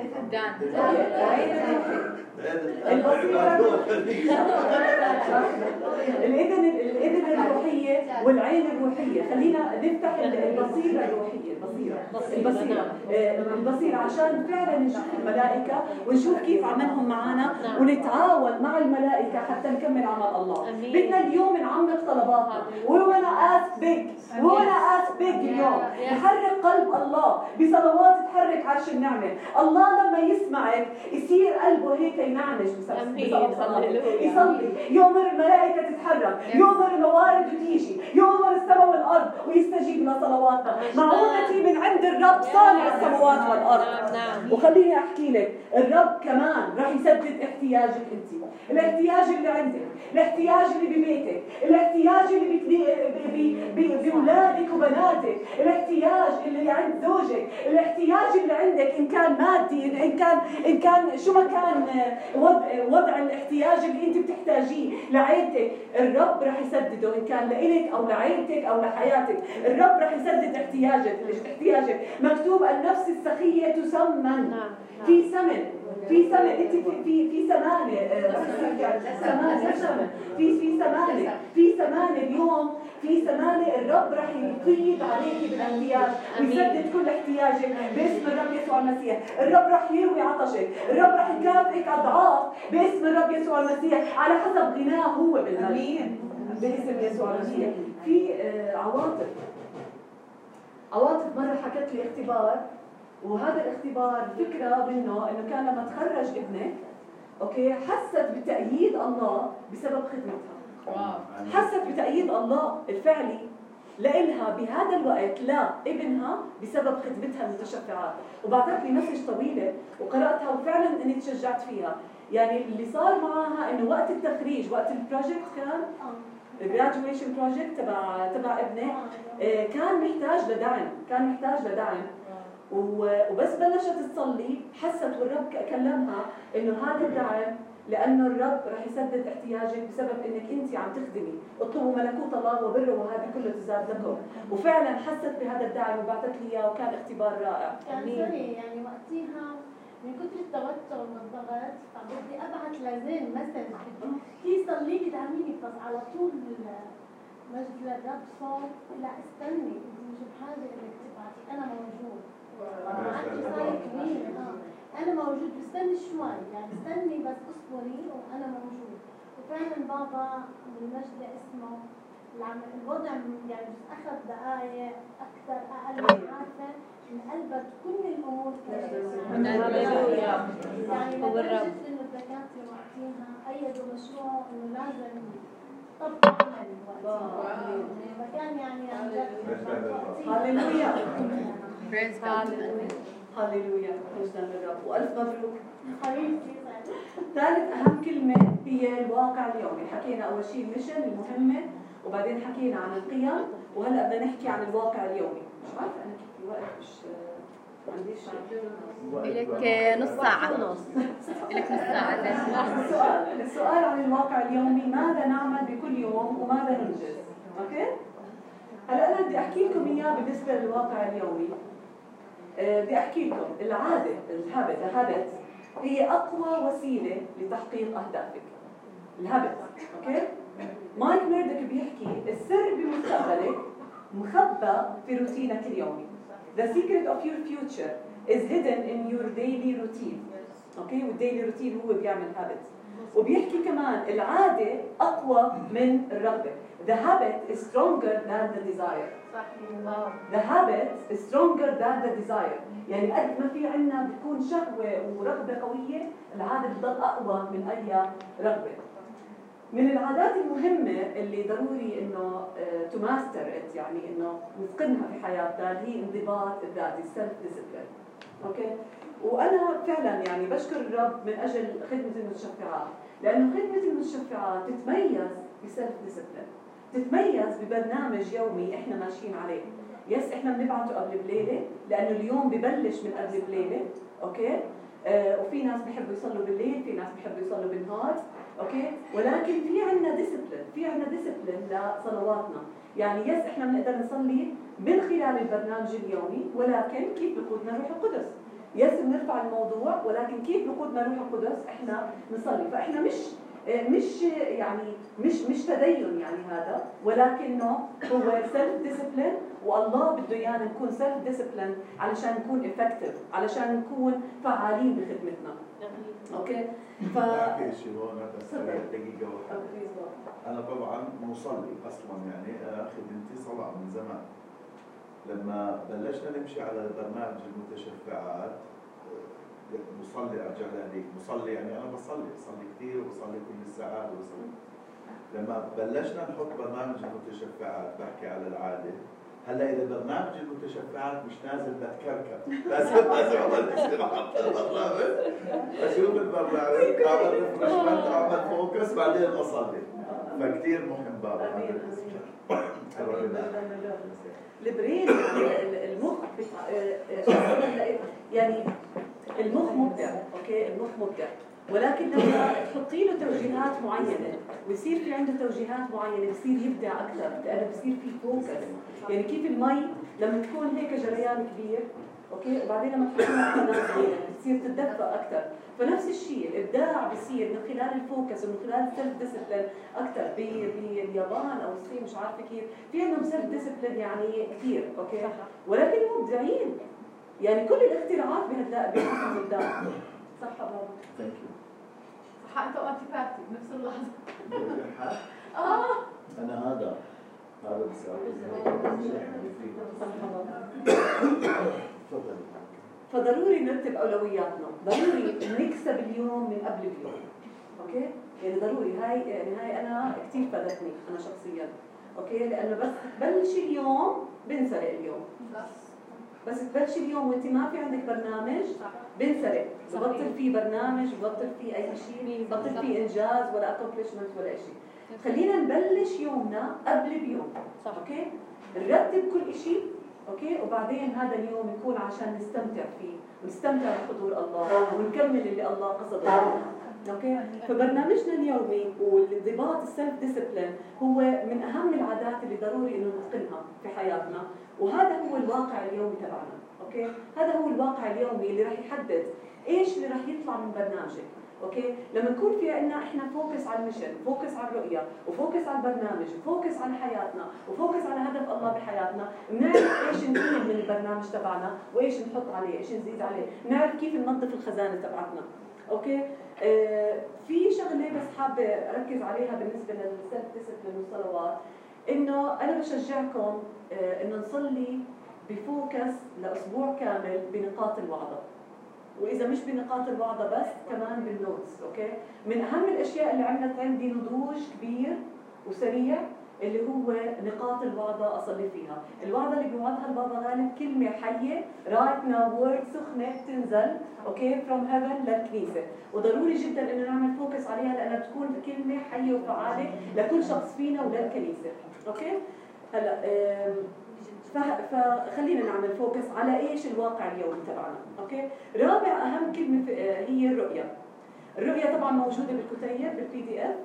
Speaker 1: العين الروحي. الاذن الإذن الروحية والعين الروحية. خلينا نفتح البصيرة الروحية. البصيره البصيره البصيره عشان فعلا نشوف الملائكة ونشوف كيف عملهم معنا ونتعاون مع الملائكة حتى نكمل عمل الله. بدنا اليوم نعمق طلباتنا. وأنا آس بيج وأنا آس بيج اليوم. نحرك قلب الله. بصلوات تحرك عرش النعمة. الله لما يسمعك يصير قلبه هيك ينعنش يصلي. يؤمر الملائكة تتحرك. يؤمر الموارد تيجي. يؤمر السماء والارض ويستجيب لصلواتنا. معونتي من عند الرب صانع السماوات والأرض. وخليني أحكي لك الرب كمان راح يسدد احتياجك أنت. الاحتياج اللي عندك الاحتياج اللي ببيتك الاحتياج اللي بأولادك وبناتك الاحتياج اللي عند زوجك الاحتياج اللي عندك إن كان مادي إن كان إن كان شو ما كان وضع وضع الاحتياج اللي أنت بتحتاجيه لعيلتك الرب رح يسدده إن كان لإلك أو لعيلتك أو لحياتك. الرب رح يسدد احتياجك احتياجك مكتوب النفس السخيه تسمن في ثمن في ثمن انت في في في ثمانه ثمانه في في ثمانه في ثمانه اليوم في ثمانه الرب رح يفيض عليك بالاحتياج ويسدد كل احتياجك باسم الرب يسوع المسيح الرب رح يروي عطشك الرب رح يكافئك اضعاف باسم الرب يسوع المسيح على حسب غناه هو بالمال باسم يسوع المسيح في عواطف عواطف مرة حكت لي اختبار وهذا الاختبار الفكرة منه إنه كان لما تخرج ابنك أوكي حست بتأييد الله بسبب خدمتها. حست بتأييد الله الفعلي لإلها بهذا الوقت لابنها بسبب خدمتها المتشفعات وبعثت لي message طويلة وقرأتها وفعلا إني تشجعت فيها. يعني اللي صار معها إنه وقت التخريج وقت ال project كان ال graduation project تبع تبع ابنك كان محتاج لدعم كان محتاج لدعم. وبس بلشت تصلي حست والرب كلمها إنه هذا الدعم لأنه الرب رح يسدد احتياجك بسبب إنك أنت عم تخدمي. اطلبوا ملكوت الله وبره وهذه كلها تزاد لكم. وفعلا حست بهذا الدعم وبعثت لي إياه وكان اختبار رائع.
Speaker 4: يعني sorry يعني وقتها لزين message بدي صلي لي دعميني بس على طول مجد للرب صوت لا استني انت مش بحاجه انك تبعتي أنا موجود. عندي صار كبير. أنا موجود. بستني شوي. يعني استني بس اصبري وأنا موجود. وفعلا بابا بالمجد اسمه الوضع يعني أخذ دقائق أكثر أقل من عارفة. انقلبت كل الأمور يعني لدرجه انه الدكاتره وقتها ايدوا مشروع انه لازم طبق عمل فكان يعني عن جد
Speaker 1: هاليلويا هاليلويا مجدا للرب وألف مبروك. ثالث أهم كلمة هي الواقع اليومي. حكينا أول شيء المشن المهمه وبعدين حكينا عن القيم وهلأ بدنا نحكي عن الواقع اليومي. مش عارفة أنا مش
Speaker 3: لك نص ساعة. لك نص ساعة.
Speaker 1: السؤال السؤال عن الواقع اليومي. ماذا نعمل بكل يوم وماذا ننجز؟ okay؟ هلا أنا بدي أحكي لكم إياه بالنسبة للواقع اليومي. آه، بدي أحكي لكم العادة ال habit ال habit هي أقوى وسيلة لتحقيق أهدافك. ال habit. okay؟ مايك ميردوك بيحكي السر بمستقبلك مخبى في روتينك اليومي. The secret of your future is hidden in your daily routine okay وال daily routine هو بيعمل habits وبيحكي كمان العادة أقوى من الرغبة The habit is stronger than the desire The habit is stronger than the desire يعني قد ما في عنا بتكون شهوة ورغبة قوية العادة بتضل أقوى من أي رغبة من العادات المهمة اللي ضروري إنه to master it يعني إنه نتقنها في حياتنا هي انضباط الذاتي ال self-discipline okay؟ وأنا فعلا يعني بشكر الرب من أجل خدمة المتشفعات لأنه خدمة المتشفعات تتميز ب self-discipline تتميز ببرنامج يومي إحنا ماشيين عليه. yes إحنا بنبعته قبل بليلة لأنه اليوم ببلش من قبل بليلة. okay؟ آه وفي ناس بيحبوا يصلوا بالليل في ناس بيحبوا يصلوا بالنهار. okay؟ ولكن في عندنا discipline في عندنا discipline لصلواتنا. يعني yes إحنا بنقدر نصلي من خلال البرنامج اليومي ولكن كيف بقودنا روح القدس؟ yes بنرفع الموضوع ولكن كيف بقودنا روح القدس؟ إحنا نصلي. فإحنا مش مش يعني مش مش تدين يعني هذا ولكنه هو self-discipline والله بده إيانا نكون self-discipline علشان نكون effective علشان نكون فعالين بخدمتنا. okay؟
Speaker 2: ف دقيقه واحدة أنا طبعا مصلي أصلا يعني خدمتي صلاه من زمان. لما بلشنا نمشي على برنامج المتشفعات مصلي أرجع لهذيك مصلي يعني أنا بصلي بصلي كثير وبصلي كل الساعات وبصلي. لما بلشنا نحط برنامج المتشفعات بحكي على العادة هلا إذا برنامج المتشفعات مش نازل بتكركر. لازم لازم اعمل استراحه البرنامج أشوف البرنامج اعمل refreshment اعمل focus بعدين أصلي. فكثير مهم بابا
Speaker 1: ال brain المخ يعني المخ مبدع okay؟ المخ مبدع. ولكن لما تحطي له توجيهات معينة ويصير في عنده توجيهات معينة بصير يبدع أكثر لأنه بصير في focus يعني كيف المي لما تكون هيك جريان كبير okay؟ وبعدين لما تحطيها قناه صغيره بتصير تتدفق أكثر. فنفس الشيء الإبداع بصير من خلال ال focus ومن خلال ال self-discipline أكثر باليابان أو الصين مش عارفة كيف. في عندهم self-discipline يعني كثير okay؟ ولكن مبدعين. يعني كل الاختراعات بهالذات الذات صح بابا. thank you
Speaker 3: صح أنت وانتي بارتي بنفس اللحظة. (laughs)
Speaker 2: آه. أنا هذا هذا بساوي (coughs)
Speaker 1: تفضل. فضروري نرتب أولوياتنا. ضروري نكسب اليوم من قبل اليوم. okay؟ يعني ضروري. هاي يعني هاي أنا كثير فادتني أنا شخصيا. okay؟ لأنه بس تبلشي اليوم بنسرق اليوم. بس. تبلشي اليوم وانت ما في عندك برنامج بنسرق. ببطل في برنامج ببطل في أي شيء ببطل في إنجاز ولا accomplishment ولا شيء خلينا نبلش يومنا قبل بيوم. صح. okay؟ نرتب كل شيء okay؟ وبعدين هذا اليوم يكون عشان نستمتع فيه ونستمتع بحضور الله ونكمل اللي الله قصده. okay؟ فبرنامجنا اليومي والانضباط ال self-discipline هو من أهم العادات اللي ضروري إنه نتقنها في حياتنا وهذا هو الواقع اليومي تبعنا okay؟ هذا هو الواقع اليومي اللي راح يحدد إيش اللي راح يطلع من برنامجك okay؟ لما يكون في عندنا إحنا focus على ال mission focus على الرؤية و focus على البرنامج و focus على حياتنا و focus على هدف الله بحياتنا بنعرف إيش نزيد من البرنامج تبعنا وإيش نحط عليه إيش نزيد عليه بنعرف كيف ننظف الخزانة تبعتنا okay؟ في شغلة بس حابة أركز عليها بالنسبة لل self-discipline والصلوات إنه أنا بشجعكم آه إنه نصلي ب focus لأسبوع كامل بنقاط الوعظة. وإذا مش بنقاط الوعظة بس كمان بال notes okay؟ من أهم الأشياء اللي عملت عندي نضوج كبير وسريع اللي هو نقاط الوعظة أصلي فيها. الوعظة اللي بيوعظها البابا غالب كلمة حية right now و word سخنة بتنزل okay from heaven للكنيسة. وضروري جدا إنه نعمل focus عليها لأنها بتكون كلمة حية وفعالة لكل شخص فينا وللكنيسة. okay هلا فخلينا نعمل focus على إيش الواقع اليومي تبعنا. okay رابع أهم كلمة هي الرؤية. الرؤية طبعا موجودة بالكتيب بال PDF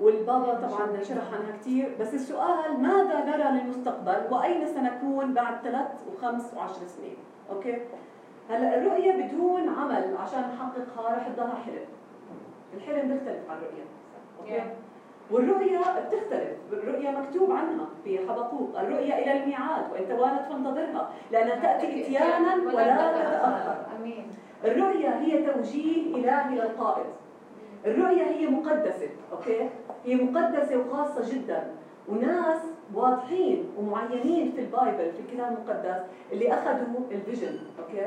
Speaker 1: والبابا طبعا شرح عنها كثير بس السؤال ماذا نرى للمستقبل وأين سنكون بعد ثلاث وخمس وعشر سنين؟ okay؟ هلأ الرؤية بدون عمل عشان نحققها رح تضلها حلم الحلم بيختلف عن الرؤية. okay؟ والرؤيا بتختلف. الرؤيا مكتوب عنها في حبقوق الرؤيا إلى الميعاد وإن توانت فانتظرها لأنها تأتي إتيانا ولا تتأخر. الرؤيا هي توجيه إلهي للقائد. الرؤيا هي مقدسة okay؟ هي مقدسة وخاصة جدا. وناس واضحين ومعينين في ال Bible في الكتاب المقدس اللي أخذوا ال vision okay؟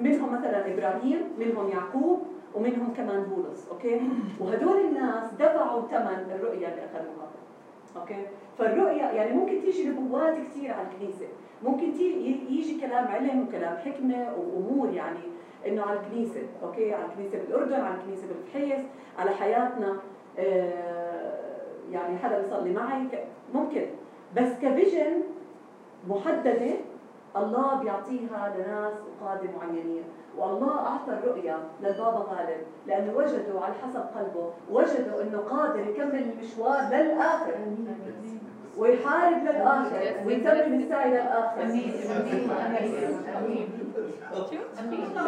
Speaker 1: ومنهم مثلا إبراهيم منهم يعقوب ومنهم كمان بولس okay؟ وهدول الناس دفعوا ثمن الرؤية اللي أخذوها okay؟ فالرؤية يعني ممكن تيجي نبوات كثير على الكنيسة. ممكن يجي كلام علم وكلام حكمة وأمور يعني إنه على الكنيسة okay؟ على الكنيسة بالأردن على الكنيسة بالفحيص على حياتنا آه يعني حدا بيصلي معي ممكن. بس ك vision محددة الله بيعطيها لناس وقاده معينين والله أعطى الرؤية للبابا غالب لأنه وجدوا على حسب قلبه وجدوا أنه قادر يكمل المشوار للآخر. ويحارب للآخر ويتمم السعي للآخر.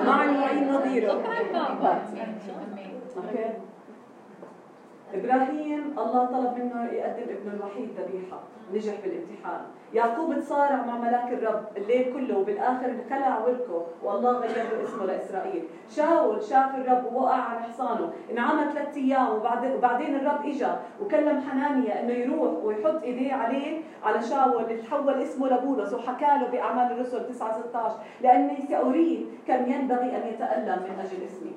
Speaker 1: مع المعين نظيرة. إبراهيم الله طلب منه يقدم ابنه الوحيد ذبيحة. نجح بالامتحان. يعقوب تصارع مع ملاك الرب. الليل كله وبالاخر خلع وركه. والله غير له اسمه لإسرائيل. شاول شاف الرب ووقع على حصانه انعمى ثلاث أيام وبعدين الرب اجى وكلم حنانيا إنه يروح ويحط إيديه عليه على شاول. اللي تحول اسمه لبولس وحكى له بأعمال الرسل 9 16 لأني سأريد كم ينبغي أن يتألم من أجل اسمي.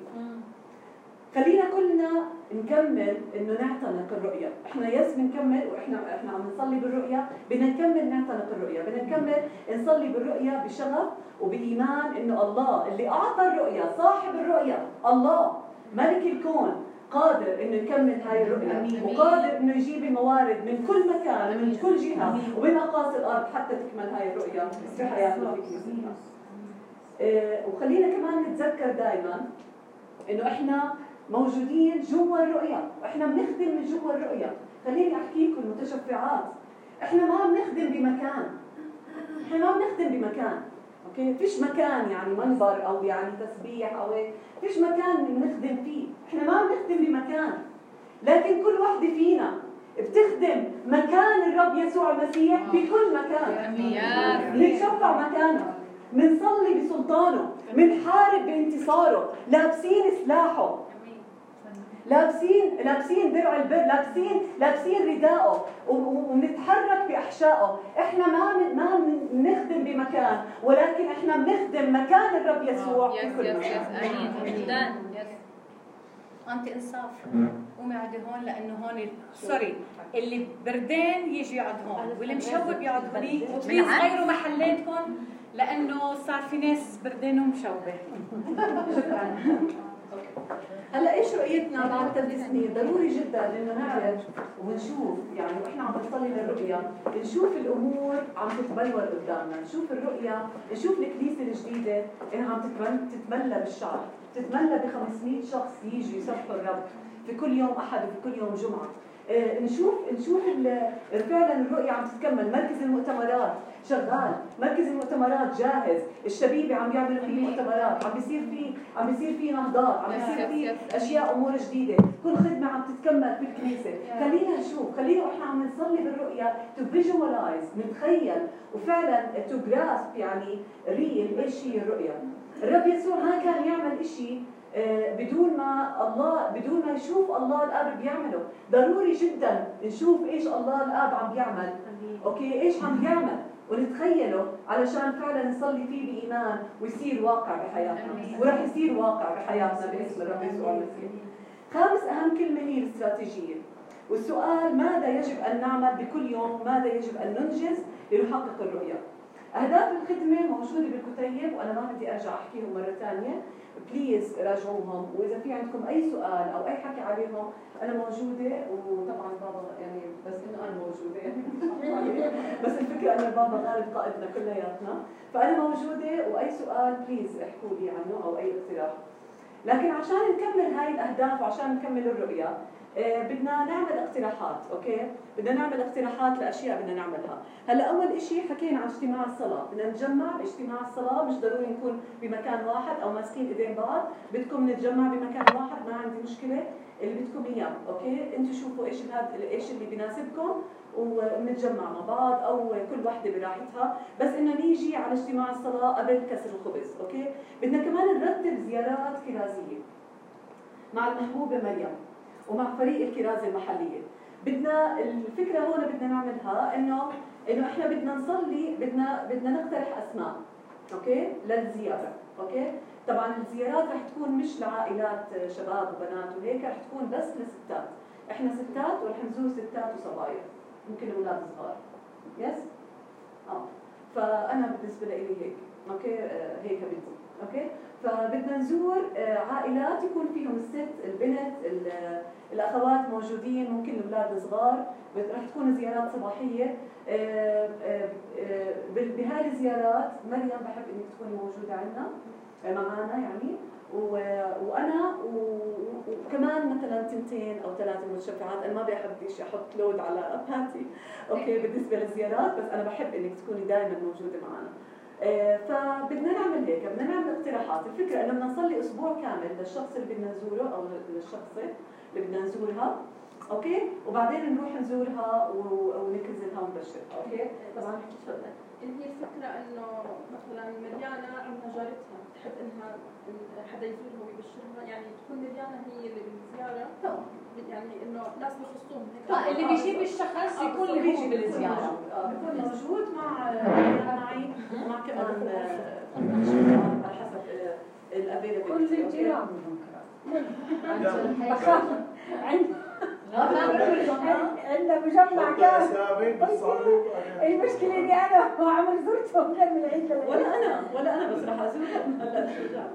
Speaker 1: خلينا كلنا نكمل إنه نعتنق الرؤيه، إحنا يس بنكمل وإحنا إحنا عم نصلي بالرؤية، بدنا نكمل نعتنق الرؤيه، بدنا نكمل نصلي بالرؤية بشغف وبإيمان إنه الله اللي أعطى الرؤية، صاحب الرؤية، الله ملك الكون قادر إنه يكمل هاي الرؤية. وقادر إنه يجيب الموارد من كل مكان من كل جهة ومن اقاصي الأرض حتى تكمل هاي الرؤية في حياتنا. في كنيستنا. إيه وخلينا كمان نتذكر دائما إنه إحنا موجودين جوا الرؤية. وإحنا بنخدم من جوا الرؤية. خليني أحكي لكم المتشفعات إحنا ما بنخدم بمكان. إحنا ما بنخدم بمكان. أوكي؟ فيش مكان يعني منبر أو يعني تسبيح أو هيك. فيش مكان بنخدم فيه. إحنا ما بنخدم بمكان. لكن كل وحدة فينا بتخدم مكان الرب يسوع المسيح بكل مكان. بنتشفع مكانه. بنصلي بسلطانه. بنحارب بانتصاره. لابسين سلاحه. لابسين لابسين درع البر لابسين لابسين رداءه وبنتحرك بأحشائه. إحنا ما ما بنخدم بمكان ولكن إحنا بنخدم مكان الرب يسوع. في كل مكان
Speaker 5: أنت إنصاف. قومي اقعدي هون لأنه هون sorry اللي بردين يجي يقعد هون. واللي مشوب يقعد هونيك و please غيروا محلاتكم لأنه صار في ناس بردين ومشوبه (laughs)
Speaker 1: شكرا. هلا إيش رؤيتنا بعد ثلاث سنين؟ ضروري جدا إنه نعرف ونشوف يعني وإحنا عم نصلي للرؤيا، نشوف الأمور عم تتبلور قدامنا، نشوف الرؤيا، نشوف الكنيسة الجديدة إنها عم تتملى بالشعب، تتملى ب 500 شخص يجي يسبحوا الرب في كل يوم أحد وفي كل يوم جمعة. آه، نشوف نشوف فعلا الرؤيه عم تتكمل. مركز المؤتمرات شغال. مركز المؤتمرات جاهز. الشبيبة عم يعملوا فيه مؤتمرات. عم بيصير في عم بيصير في نهضات عم بيصير في أشياء أمور جديدة. كل خدمة عم تتكمل في الكنيسة. خلينا نشوف. خلينا وإحنا عم نصلي بالرؤيا to visualize نتخيل. وفعلا to grasp يعني real إيش هي الرؤيا. الرب يسوع ما كان يعمل شيء بدون ما الله بدون ما يشوف الله الآب بيعمله. ضروري جدا نشوف إيش الله الآب عم بيعمل. okay؟ إيش عم بيعمل؟ ونتخيله علشان فعلا نصلي فيه بإيمان ويصير واقع بحياتنا. وراح يصير واقع بحياتنا باسم الرب يسوع المسيح. خامس أهم كلمة هي الاستراتيجية. والسؤال ماذا يجب أن نعمل بكل يوم؟ ماذا يجب أن ننجز لنحقق الرؤية؟ أهداف الخدمة موجودة بالكتيب وأنا ما بدي أرجع أحكيهم مرة ثانية. please راجعوهم وإذا في عندكم أي سؤال أو أي حكي عليهم أنا موجودة وطبعا بابا يعني بس إنه أنا موجودة. يعني (laughs) بس الفكرة إنه بابا غالب قائدنا كلياتنا. فأنا موجودة وأي سؤال please احكوا لي عنه أو أي اقتراح. لكن عشان نكمل هاي الأهداف وعشان نكمل الرؤية بدنا نعمل اقتراحات okay؟ بدنا نعمل اقتراحات لأشياء بدنا نعملها. هلأ أول شيء حكينا عن اجتماع الصلاة. بدنا نتجمع باجتماع الصلاة مش ضروري نكون بمكان واحد أو ماسكين إيدين بعض. بدكم نتجمع بمكان واحد ما عندي مشكلة. اللي بدكم إياه okay؟ أنتم شوفوا إيش إيش اللي بيناسبكم ونتجمع مع بعض أو كل وحدة براحتها. بس إنه نيجي على اجتماع الصلاة قبل كسر الخبز okay؟ بدنا كمان نرتب زيارات كرازيه مع المحبوبة مريم. ومع فريق الكرازة المحلية. بدنا الفكرة هون بدنا نعملها إنه إنه إحنا بدنا نصلي بدنا بدنا نقترح أسماء okay؟ للزيارة okay؟ طبعا الزيارات رح تكون مش لعائلات شباب وبنات وهيك رح تكون بس لستات. إحنا ستات ورح نزور ستات وصبايا ممكن أولاد صغار. yes آه. فأنا بالنسبة لي هيك okay؟ آه هيك بدي. okay؟ فبدنا نزور آه، عائلات يكون فيهم الست البنت الأخوات موجودين ممكن الأولاد الصغار. رح تكون زيارات صباحية. آه، آه، بهذه الزيارات مريم بحب إنك تكوني موجودة عندنا معنا يعني. وأنا وكمان مثلا تنتين أو ثلاثة متشفعات أنا ما بحب أحط لود على باتي أوكي؟ بالنسبة للزيارات بس أنا بحب إنك تكوني دائما موجودة معنا فبدنا نعمل هيك بدنا نعمل اقتراحات. الفكرة إنه بدنا نصلي أسبوع كامل للشخص اللي بدنا نزوره أو للشخصه اللي بدنا نزورها okay؟ وبعدين نروح نزورها ونكرزلها ونبشرها okay؟ طبعا تفضل
Speaker 6: هي الفكرة إنه مثلا مريانا عندها جارتها بتحب إنها حدا يزورها ويبشرها يعني تكون مريانا هي اللي بالزيارة؟ يعني إنه ناس بخصوهم
Speaker 5: هيك. اللي بيجيب الشخص يكون اللي بيجي بالزياره
Speaker 1: بيكون موجود. مع معي ومع كمان على حسب ال availability كل الجيران.
Speaker 4: بخاف عندنا مجمع كان المشكلة إني أنا ما عمري زرتهم غير من العيد
Speaker 1: ولا أنا ولا أنا بس راح أزورهم. هلا آه،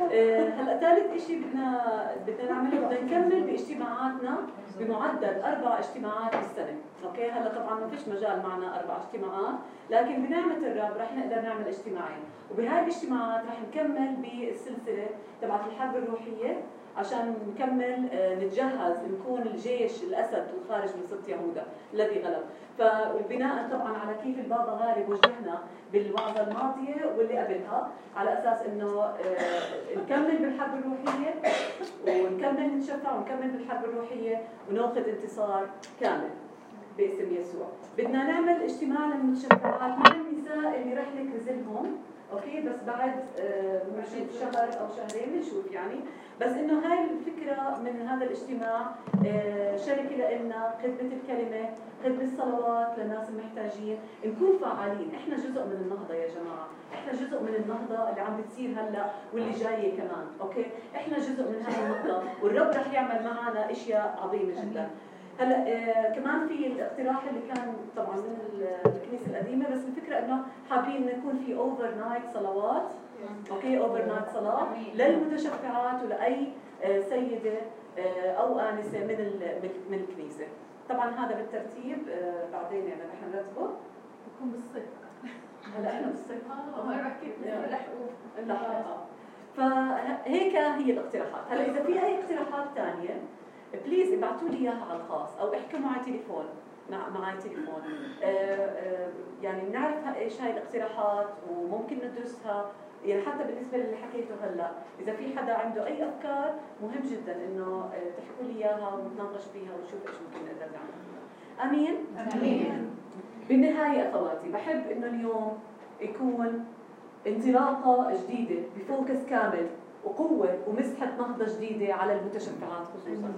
Speaker 1: هلا ثالث شيء بدنا بدنا نعمله بدنا نكمل باجتماعاتنا بمعدل أربع اجتماعات بالسنة، okay هلا طبعا ما فيش مجال معنا أربع اجتماعات، لكن بنعمة الرب رح نقدر نعمل اجتماعين، وبهاي الاجتماعات رح نكمل بالسلسلة تبعت الحرب الروحية. عشان نكمل آه، نتجهز نكون الجيش الأسد الخارج من سبط يهوذا الذي غلب. فبناء طبعا على كيف البابا غالب وجهنا بالوعظة الماضية واللي قبلها على أساس إنه آه، نكمل بالحرب الروحية ونكمل نتشفع ونكمل بالحرب الروحية ونأخذ انتصار كامل باسم يسوع. بدنا نعمل اجتماع للمتشفعات مع النساء اللي رح نكرزلهم okay بس بعد آه، شهر أو شهرين بنشوف يعني. بس إنه هاي الفكرة من هذا الاجتماع آه، شركة لنا خدمة الكلمة خدمة الصلوات للناس المحتاجين. نكون فعالين إحنا جزء من النهضة يا جماعة. إحنا جزء من النهضة اللي عم بتصير هلأ واللي جاية كمان. okay؟ إحنا جزء من هذه النهضه والرب رح يعمل معنا أشياء عظيمة جدا. هلا آه كمان في الاقتراح اللي كان طبعا من الكنيسة القديمة بس الفكرة إنه حابين يكون في overnight صلوات okay؟ overnight صلاه للمتشفعات ولأي آه، سيدة آه، أو آنسة من ال- من- الكنيسة. طبعا هذا بالترتيب بعدين يعني رح نرتبه.
Speaker 6: بكون بالصيف.
Speaker 1: هلا إحنا بالصيف.
Speaker 6: آه ما
Speaker 1: اللحظة فهيك هي الاقتراحات. هلا إذا في أي اقتراحات ثانية please ابعثوا لي إياها على الخاص أو احكوا معي تليفون. مع معي تليفون. آه، آه، يعني بنعرف إيش هاي الاقتراحات وممكن ندرسها. يعني حتى بالنسبة للي حكيته هلأ إذا في حدا عنده أي أفكار مهم جدا إنه آه، تحكوا لي إياها ونتناقش فيها ونشوف إيش ممكن نقدر نعمل. آمين؟
Speaker 5: آمين.
Speaker 1: بالنهاية أخواتي بحب إنه اليوم يكون انطلاقة جديدة ب focus كامل. وقوة ومسحة نهضة جديدة على المتشفعات خصوصا.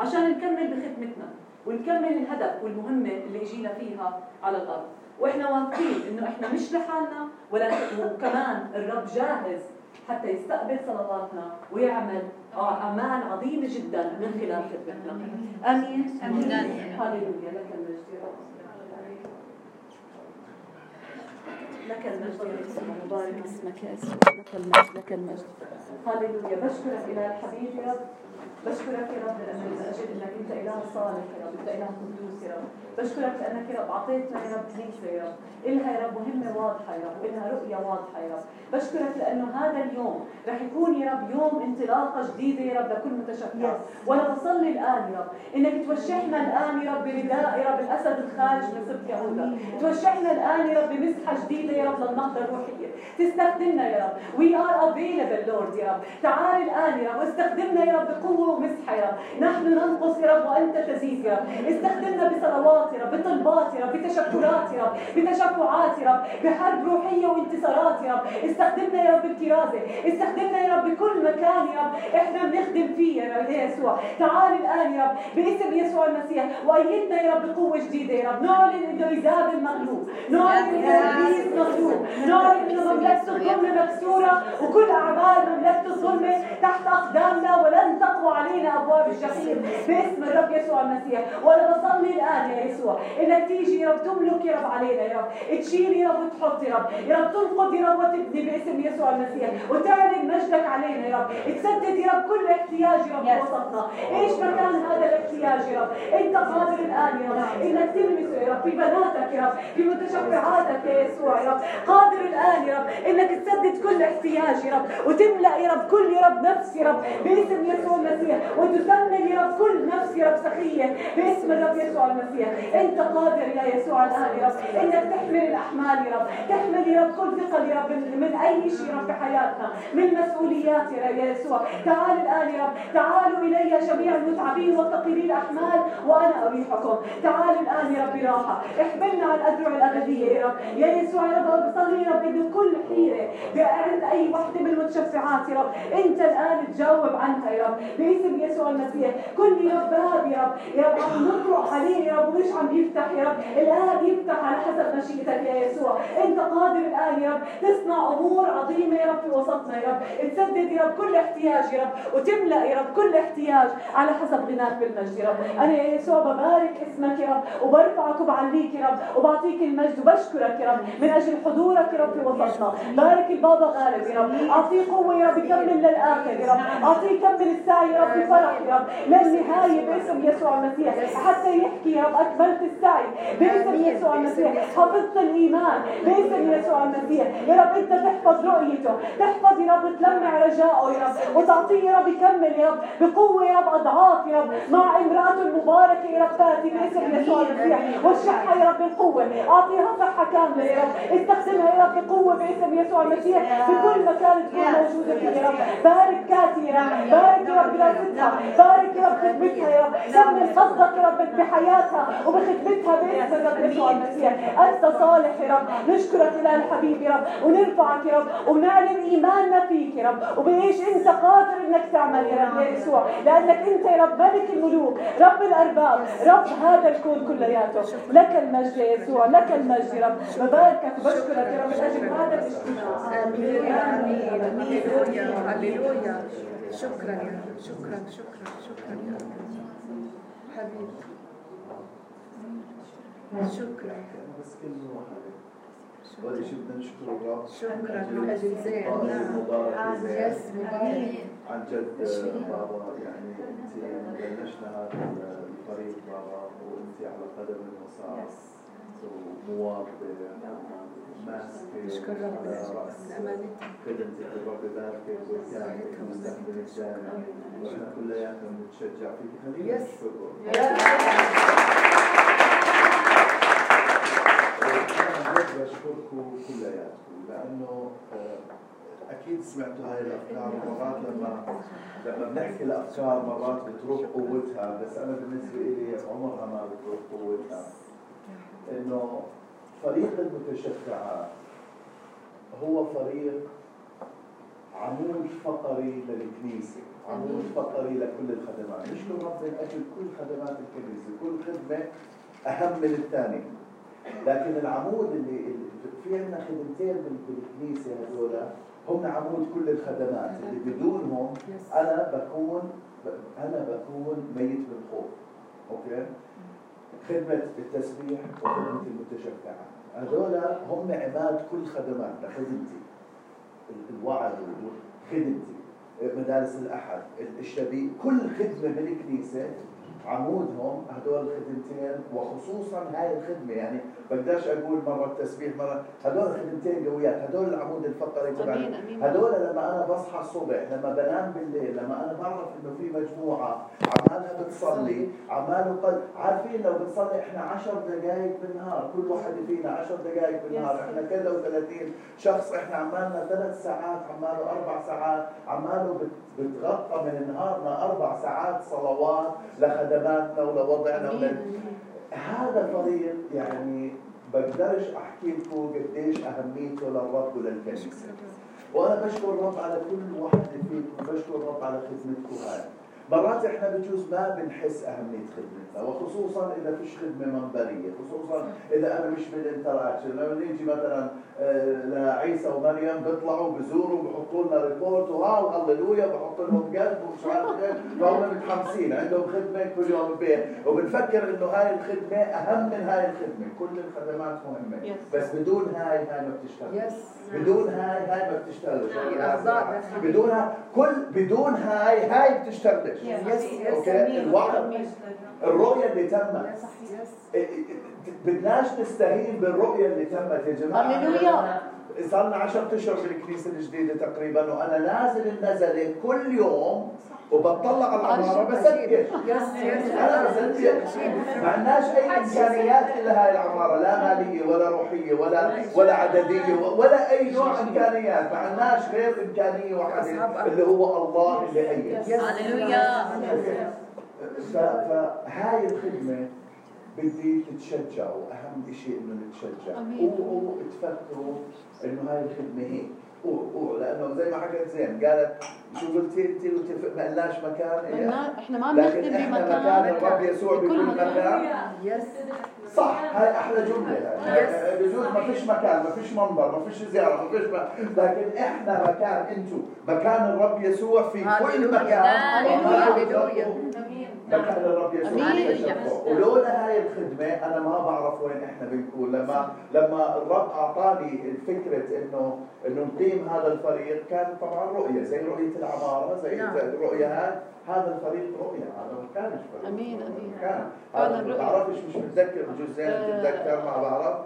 Speaker 1: عشان نكمل بخدمتنا ونكمل الهدف والمهمة اللي اجينا فيها على الأرض. وإحنا واثقين إنه إحنا مش لحالنا ولكن وكمان الرب جاهز حتى يستقبل صلواتنا ويعمل أعمال عظيمة جدا من خلال خدمتنا. آمين
Speaker 5: آمين.
Speaker 1: هاليلويا لك المجد يا رب. لك المجد. يا يسوع مبارك اسمك يا يسوع لك المجد. لك المجد. هاليلويا بشكرك اله الحبيب يا رب. بشكرك يا رب لأن من أجل انك انت اله صالح يا رب انت اله قدوس يا رب بشكرك لانك يا رب اعطيتنا يا رب كنيسه يا رب الها يا رب مهمه واضحه يا رب الها رؤيه واضحه يا رب بشكرك لأنه هذا اليوم رح يكون يا رب يوم انطلاقه جديده يا رب لكل متشفع وأنا بصلي الان يا رب انك توشحنا الان يا رب برداء يا رب الاسد الخارج من سبط يهوذا توشحنا الان يا رب بمسحه جديده يا رب للنهضه الروحيه تستخدمنا يا رب we are available Lord يا رب تعال الان يا رب واستخدمنا يا رب بقوه يا رب. نحن ننقص يا رب وأنت تزيد يا رب. استخدمنا بصلوات يا رب بطلبات يا رب بتشكرات يا رب بتشفعات يا رب بحرب روحية وانتصارات يا رب. استخدمنا يا رب بالكرازه استخدمنا يا رب بكل مكان يا رب. إحنا بنخدم فيه يا رب يسوع. تعال الآن يا رب باسم يسوع المسيح وأيدنا يا رب بقوة جديدة يا رب. نعلن إنه ايزابل مغلوب نعلن إنه إبليس مغلوب نعلن إنه مملكة الظلم مكسورة وكل أعمال مملكة الظلم تحت أقدامنا ولن تقوى علينا أبواب الجحيم باسم الرب يسوع المسيح. وأنا بصلي الآن يا يسوع. إنك تيجي يا رب تملك يا رب علينا يا رب. تشيل يا رب وتحط يا رب. يا رب تنقض يا رب وتبني باسم يسوع المسيح. وتعلن مجدك علينا يا رب. تسدد يا رب كل احتياج يا رب في وسطنا. إيش مكان هذا الاحتياج يا رب؟ أنت قادر الآن يا رب. إنك تلمسه يا رب. في بناتك يا رب. في متشفعاتك يا يسوع يا رب. قادر الآن يا رب إنك تسدد كل احتياج يا رب. وتملأ يا رب كل يا رب نفس يا رب. باسم يسوع المسيح. وتسمن يا رب كل نفس يا رب سخية باسم الرب يسوع المسيح. أنت قادر يا يسوع الآن يا رب إنك تحمل الأحمال يا رب تحمل يا رب كل ثقل يا رب من أي شيء يا رب في حياتنا من مسؤوليات يا رب يا يسوع. تعال الآن يا رب تعالوا إلي جميع المتعبين والثقيلي الأحمال وأنا أريحكم. تعال الآن يا رب راحه احملنا على الأذرع الأبدية يا رب. يا يسوع يا رب بصلي يا رب انه كل حيرة عند أي وحدة من المتشفعات يا رب. أنت الآن تجاوب عنها يا رب. باسم يسوع المسيح. كل يا رب باب يا رب. يا رب عم نطرق عليه يا رب ومش عم يفتح يا رب. الآن يفتح على حسب مشيئتك يا يسوع. أنت قادر الآن يا رب. تصنع أمور عظيمة يا رب في وسطنا يا رب. تسدد يا رب كل احتياج يا رب وتملأ يا رب كل احتياج على حسب غناك بالمجد يا رب. أنا يا يسوع ببارك اسمك يا رب وبرفعك وبعليك يا رب وبعطيك المجد وبشكرك يا رب من أجل حضورك يا رب في وسطنا. بارك البابا غالب يا رب. أعطيه قوة يا رب يكمل للآخر يا رب. أعطيه يكمل السعي يا رب. بفرح يا رب. للنهايه باسم يسوع المسيح. حتى يحكي يا رب أكملت السعي. باسم يسوع المسيح. حفظت الإيمان. باسم يسوع المسيح. يا رب أنت تحفظ رؤيته. تحفظ يا رب تلمع رجائه يا رب. وتعطيه يا رب يكمل يا رب. بقوة يا رب أضعاف يا رب. مع امرأته المباركة يا رب تأتي باسم يسوع المسيح. واشحها يا رب بالقوه أعطيها صحه كاملة يا رب. استخدمها يا رب بقوة باسم يسوع المسيح في كل مكان تكون موجودة فيه يا رب. بارك كاتي يا رب. بارك يا رب. دراستها بارك يا رب خدمتها يا رب. كمل قصدك يا رب بحياتها وبخدمتها باسم الرب يسوع المسيح. أنت صالح يا رب. نشكرك اله الحبيب يا رب. ونرفعك يا رب. ونعلن إيماننا فيك يا رب. وبإيش أنت قادر إنك تعمل يا رب يا يسوع. لأنك أنت يا رب ملك الملوك. رب الأرباب. رب هذا الكون كلياته. لك المجد يا يسوع. لك المجد يا رب. بباركك وبشكرك يا رب. من أجل هذا الاجتماع.
Speaker 7: آمين. آمين. هللويا. شكرا يا رب شكرا شكرا شكرا يا رب حبيبي. شكرا.
Speaker 2: أول شيء بدنا نشكر الرب
Speaker 7: شكرا. من أجل زين نعم
Speaker 2: زين
Speaker 7: يس
Speaker 2: عن جد بابا يعني أنت بلشنا هذا الطريق بابا وأنت على قدم الوساط ومواظبه
Speaker 7: نشكر
Speaker 2: راس خدمتك الرب يباركك ويساعدك ومستقبل الجامع وإحنا كلياتنا بنتشجع فيك خلينا جد بشكركم كلياتكم لأنه أكيد سمعتوا هاي الأفكار مرات لما لما بنحكي الأفكار مرات بتروح قوتها بس أنا بالنسبة لي عمرها ما بتروح قوتها. إنه فريق المتشفعات هو فريق عمود فقري للكنيسة عمود فقري لكل الخدمات. نشكر رب من أجل كل خدمات الكنيسة كل خدمة أهم من الثانية. لكن العمود اللي في عندنا خدمتين بال- بالكنيسه هذول. هم عمود كل الخدمات. اللي بدونهم أنا بكون أنا بكون ميت بالخوف أوكي؟ خدمة التسبيح وخدمة المتشفعات هذول هم عماد كل خدمات لخدمتي. ال- الوعد وخدمتي مدارس الأحد الشبيه كل خدمة بالكنيسه عمودهم هدول الخدمتين وخصوصا هاي الخدمة يعني بقدرش أقول مرة التسبيح مرة هدول الخدمتين قويات هدول العمود الفقري تبع
Speaker 5: أمين أمين.
Speaker 2: هدول لما أنا بصحى الصبح لما بنام بالليل لما أنا بعرف إنه في مجموعة عمالها بتصلي عمالة قل... عارفين لو بنصلي إحنا 10 دقائق بالنهار كل واحد فينا 10 دقائق بالنهار إحنا كذا و30 شخص إحنا عمالنا ثلاث ساعات عمالة أربع ساعات عمالة بت- بتغطى من نهارنا أربع ساعات صلوات لخدماتنا ولوضعنا ولل... هذا فريق يعني بقدرش أحكي لكم قديش أهميته للرب وللكنيسه وأنا بشكر الرب على كل واحد فيكم بشكر الرب على خدمتكم هاي. مرات إحنا بجوز ما بنحس أهمية خدمتنا وخصوصا إذا فيش خدمة منبرية خصوصا إذا أنا مش بالانتراكشن لما نيجي مثلا آه، لعيسى ومريم بيطلعوا بزوروا بحطوا لنا report وهاو هللويا بحط لهم قلب ومش عارف إيه فهم متحمسين عندهم خدمة كل يوم ببيت. وبنفكر إنه هاي الخدمة أهم من هاي الخدمة. كل الخدمات
Speaker 5: مهمة.
Speaker 2: بس بدون هاي هاي ما بتشتغل. بدون هاي هاي ما
Speaker 7: داخلية.
Speaker 2: بدونها كل بدون هاي هاي بتشتغلش
Speaker 7: yes yes
Speaker 2: okay الوعد الرؤيه اللي تمت.
Speaker 7: yes
Speaker 2: إيه، إيه، بدناش نستهين بالرؤيه اللي تمت يا
Speaker 5: هللويا.
Speaker 2: صار لنا 10 اشهر بالكنيسه الجديدة تقريبا وأنا نازل النزلة كل يوم وبطلع على العماره بسجل
Speaker 7: yes yes
Speaker 2: أنا بسجل ما عندناش أي إمكانيات إلا هاي العمارة لا مالية ولا روحية ولا ولا عددية ولا أي نوع إمكانيات. ما عندناش غير إمكانية واحدة اللي هو الله اللي ايد
Speaker 5: هللويا.
Speaker 2: فهاي الخدمة بدي تتشجعوا. أهم شيء إنه نتشجع. اوعوا تفكروا إنه هاي الخدمة هيك. اوعوا اوعوا لأنه زي ما حكت زين قالت شو قلتي وتف- ما قلناش مكان. إيه؟
Speaker 5: إحنا ما بنخدم بمكان.
Speaker 2: مكان الرب يسوع
Speaker 5: بكل مكان.
Speaker 7: يس
Speaker 2: صح هاي أحلى جملة. هاي بجوز ما فيش مكان ما فيش منبر ما فيش زيارة ما فيش ما لكن إحنا مكان أنتم مكان الرب يسوع في كل. مكان. الرب يسوع. ولولا هاي الخدمة أنا ما بعرف وين إحنا بنكون. لما لما الرب أعطاني الفكرة انه إنه نقيم هذا الفريق كان طبعا رؤية زي رؤية العمارة زي
Speaker 7: نعم.
Speaker 2: الرؤية هاي. هذا الفريق رؤية هذا ما كانش فريق
Speaker 5: أمين، أمين.
Speaker 2: كان.
Speaker 5: فعلا
Speaker 2: هذا ما
Speaker 5: رؤية.
Speaker 2: بعرفش مش متذكر بجوز زين
Speaker 5: آه.
Speaker 2: ما بعرف.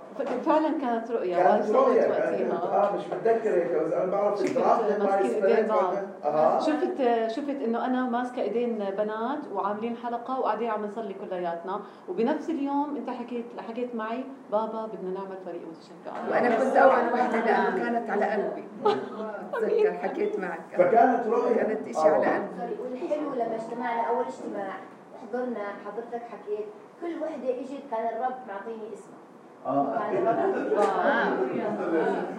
Speaker 5: فعلا كانت رؤيا
Speaker 2: كانت رؤية كانت آه مش متذكر هيك بس أنا بعرف
Speaker 5: شفت
Speaker 2: الدرافت إيدين
Speaker 5: بعض. شفت شفت إنه أنا ماسكة إيدين بنات وعاملين حلقة وقاعدين عم نصلي كلياتنا وبنفس اليوم أنت حكيت حكيت معي بابا بدنا نعمل فريق متشجع.
Speaker 7: وأنا كنت أول وحده لأنه كانت على قلبي. اتذكر حكيت معك.
Speaker 2: فكانت رؤيه
Speaker 7: كانت إشي على
Speaker 2: آه.
Speaker 7: قلبي.
Speaker 8: والحلو لما اجتمعنا أول اجتماع حضرنا حضرتك حكيت كل وحدة إجت كان الرب معطيني اسمها. الرب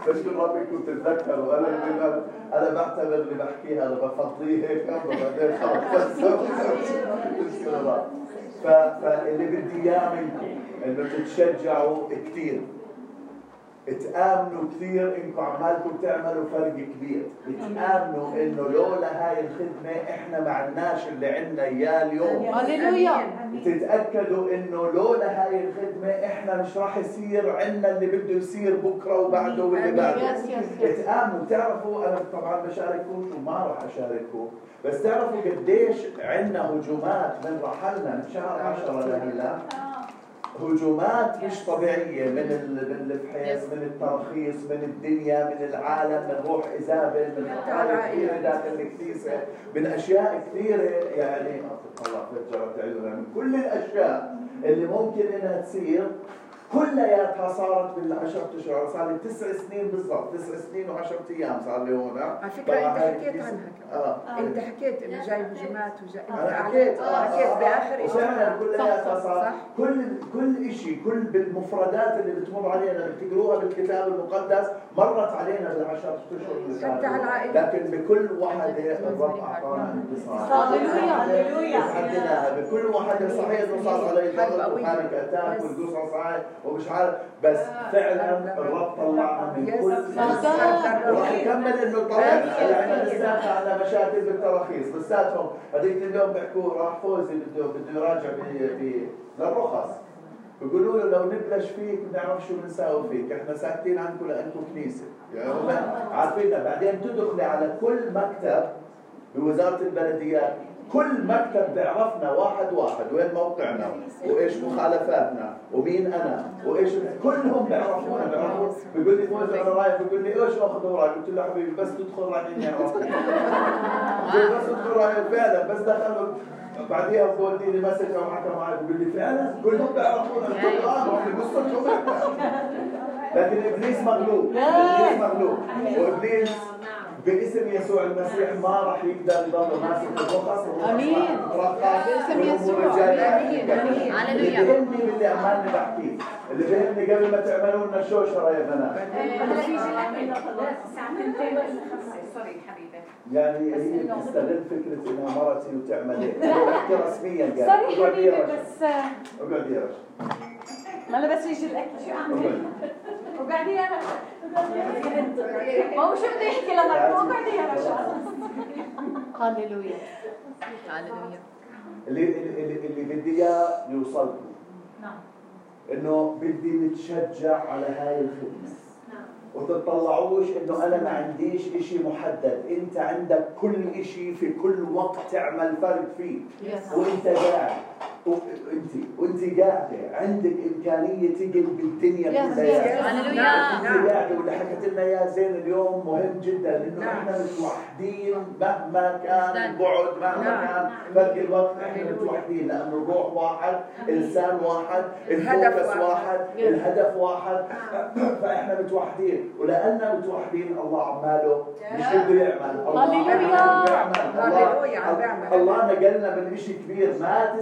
Speaker 2: بشكر ربي كنت أتذكر وأنا اللي أنا بعتبر اللي بحكيها أنا بفضيه هيك وبعدين خلص ف- فاللي بدي إياه منكم إنه تتشجعوا كثير تآمنوا كثير إنكم عمالكم تعملوا فرق كبير. تآمنوا إنه لولا هاي الخدمة إحنا ما عندناش اللي عندنا إياه اليوم.
Speaker 3: هللويا.
Speaker 2: تتأكدوا إنه لولا هاي الخدمة إحنا مش راح يصير عندنا اللي بده يصير بكرة وبعده واللي بعده.
Speaker 3: يس يس
Speaker 2: تآمنوا تعرفوا أنا طبعا بشارككم وما راح أشارككم بس تعرفوا قديش عندنا هجومات من رحلنا من شهر 10 لهلا هجومات مش طبيعية من من الابحاث من الترخيص من الدنيا من العالم من روح إيزابل من أفكار كثيرة داخل الكنيسة من أشياء كثيرة يعني الله فجرت عيوننا من كل الأشياء اللي ممكن إنها تصير كلياتها صارت بالعشرة اشهر صار لي تسع سنين بالضبط تسع سنين وعشرة أيام صار لي هون.
Speaker 7: على فكرة
Speaker 2: أنت
Speaker 7: حكيت عنها
Speaker 2: آه.
Speaker 7: أنت حكيت إنه جاي هجومات وجاي
Speaker 2: أنا حكيت.
Speaker 7: أعلنت- حكيت بآخر
Speaker 2: وفعلا
Speaker 7: اجتماع
Speaker 2: كلياتها صار كل كل شيء كل بالمفردات اللي بتمر علينا بتقروها بالكتاب المقدس مرت علينا بالعشرة أشهر اللي
Speaker 7: حتى على
Speaker 2: فاتوا
Speaker 7: العائلة.
Speaker 2: لكن بكل وحده الرب أعطانا انتصار
Speaker 3: هللويا هللويا.
Speaker 2: بكل واحدة صحيح إنه صار علي
Speaker 7: قوية.
Speaker 2: وبانيك
Speaker 7: أتاك.
Speaker 2: والقصص هاي. ومش عارف بس فعلا الرب طلعنا من كل وراح يكمل إنه طلعنا يعني لساتنا على مشاكل بالتراخيص لساتهم هذيك اليوم بيحكوا راح فوزي بده بده يراجع للرخص. بيقولوا له لو نبلش فيك بنعرف شو بنساوي فيك. إحنا ساكتين عنكم لأنكم كنيسة. يعني هم عارفيننا بعدين تدخلي على كل مكتب بوزارة البلديات. كل مكتب بيعرفنا واحد واحد وين موقعنا وإيش مخالفاتنا ومين أنا وإيش كلهم بيعرفونا بيعرفوا بيقول لي فوزي أنا رايح بيقول لي إيش اخذ وراك قلت له حبيبي بس تدخل راح يعرفني (laughs) بس تدخل راح فعلا بس دخلوا بعديها بوديني مسج أو حكى معي. بيقول لي فعلا؟ كلهم بيعرفونا في قصتهم (laughs) لكن إبليس مغلوب إبليس مغلوب وإبليس باسم يسوع المسيح ما راح يقدر يضل ماسك الرخص
Speaker 3: آمين. باسم يسوع. آمين. آمين.
Speaker 2: اللي بيهمني باللي عمالي بحكيه اللي بيهمني قبل ما تعملوا لنا شوشره يا بنات يعني هي بتستغل فكرة إنها مرتي وتعمل بحكي رسميا قال يا
Speaker 3: حبيبي بس
Speaker 2: أقعد يا رشا
Speaker 3: ما أنا بس يجي الأكل شو اعمل؟ وقاعدين أنا ما هو شو بده يحكي لما وقاعدين يا رشا هللويا
Speaker 8: هللويا
Speaker 2: اللي اللي اللي, بدي إياه يوصلكم.
Speaker 3: نعم.
Speaker 2: إنه بدي نتشجع على هاي الخدمة. وتطلعوش إنه أنا ما عنديش إشي محدد. أنت عندك كل إشي في كل وقت تعمل فرق فيه. وأنت قاعد. وانت وانت قاعدة عندك إمكانية تقلب الدنيا كلها.
Speaker 8: هللويا.
Speaker 2: انت قاعدة واللي حكت لنا يا زين اليوم مهم جدا لأنه
Speaker 7: نعم.
Speaker 2: إحنا متوحدين مهما كان
Speaker 8: نعم.
Speaker 2: البعد مهما
Speaker 7: نعم.
Speaker 2: كان فرق الوقت إحنا متوحدين لأنه الروح واحد انسان واحد
Speaker 7: الهدف
Speaker 2: الفوكس
Speaker 7: واحد.
Speaker 2: واحد الهدف واحد. (coughs) فإحنا متوحدين. ولأننا متوحدين الله عماله مش بده يعمل. الله
Speaker 7: عم
Speaker 2: الله
Speaker 7: بيعمل.
Speaker 2: الله نقلنا من شيء كبير. ما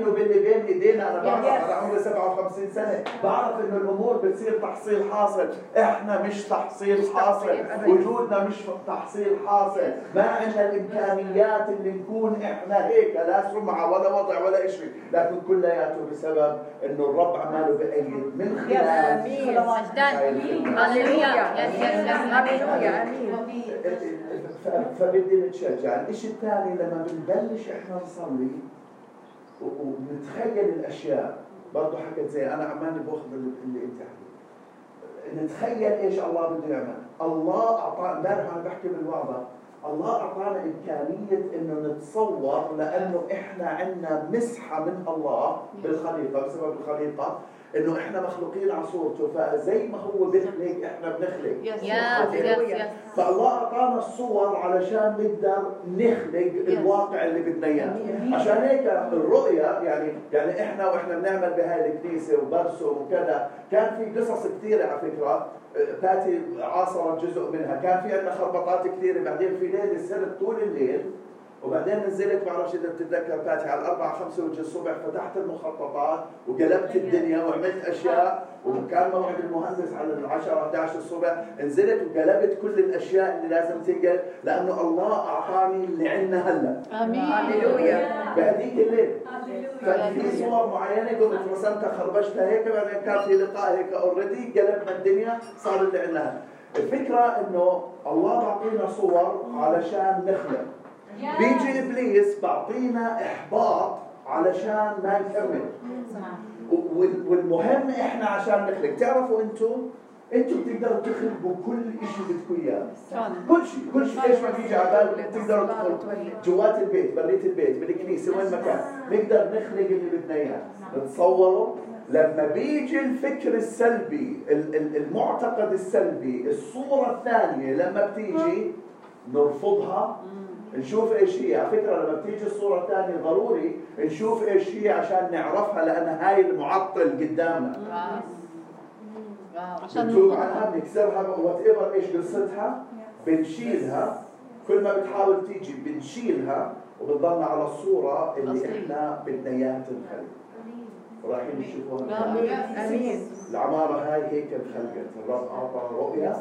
Speaker 2: تستهينوا باللي بين إيدينا أنا بعرف أنا عمري 57 سنة. بعرف إنه الأمور بتصير تحصيل حاصل. إحنا مش تحصيل حاصل. وجودنا مش تحصيل حاصل. ما عندنا الإمكانيات اللي نكون إحنا هيك لا سمعة ولا وضع ولا شيء لكن كلياته بسبب إنه الرب عماله بأيد من خلال
Speaker 8: هللويا.
Speaker 7: هللويا.
Speaker 2: آمين. فبدي نتشجع، الشيء الثاني لما بنبلش إحنا نصلي ونتخيل الأشياء. برضه حكت زي أنا عمالي بأخذ اللي انت حكيت نتخيل إيش الله بده يعمل، الله أعطانا امبارح وأنا بحكي بالوعظة. الله أعطانا إمكانية إنه نتصور لأنه إحنا عندنا مسحة من الله بالخليقه بسبب الخليقه إنه إحنا مخلوقين على صورته فزي ما هو بيخلق إحنا بنخلق. فالله أعطانا الصور علشان نقدر نخلق الواقع اللي بدنا إياه. عشان هيك الرؤيا يعني يعني إحنا وإحنا بنعمل بهاي الكنيسة وبرسم وكذا. كان في قصص كثيرة على فكرة. باتي عاصرت جزء منها. كان في عندنا خربطات كثيرة. بعدين في ليلة سرت طول الليل وبعدين نزلت بعرفش إذا بتتذكر باتي على الأربعة خمسة وجه الصبح فتحت المخططات وقلبت الدنيا وعملت أشياء. وكان موعد المهندس على العشرة 11 الصبح نزلت وقلبت كل الأشياء اللي لازم تنقل لأنه الله أعطاني اللي عندنا هلا.
Speaker 7: آمين. هللويا.
Speaker 2: بهذيك الليل. ففي صور معينة قمت رسمتها خربشتها هيك بعدين كان في لقاء هيك اوريدي قلبنا الدنيا صار اللي عندنا الفكرة إنه الله بعطينا صور علشان نخلق. بيجي إبليس بعطينا إحباط علشان ما نكمل. وال- والمهم إحنا عشان نخلق. تعرفوا أنتم؟ أنتم بتقدروا تخلقوا كل شيء بدكم اياه كل شيء. كل شيء. إيش ما بيجي على بالكم تقدروا تخلقوا؟ جوات البيت بريت البيت بالكنيسة وين ما كان. نقدر نخلق اللي بدنا إياه. نتصوروا لما بيجي الفكر السلبي ال- ال- المعتقد السلبي الصورة الثانية لما بتيجي نرفضها. نشوف إيش هي. على فكرة لما بتيجي الصورة الثانية ضروري نشوف إيش هي عشان نعرفها لأن هاي المعطل قدامنا. نتوب عنها بنكسرها whatever إيش قصتها بنشيلها. كل ما بتحاول تيجي بنشيلها وبنضلنا على الصورة اللي إحنا بدنا اياها تنخلق ورايحين نشوفوها
Speaker 7: أمين.
Speaker 2: العمارة هاي هيك انخلقت. الرب أعطى رؤية.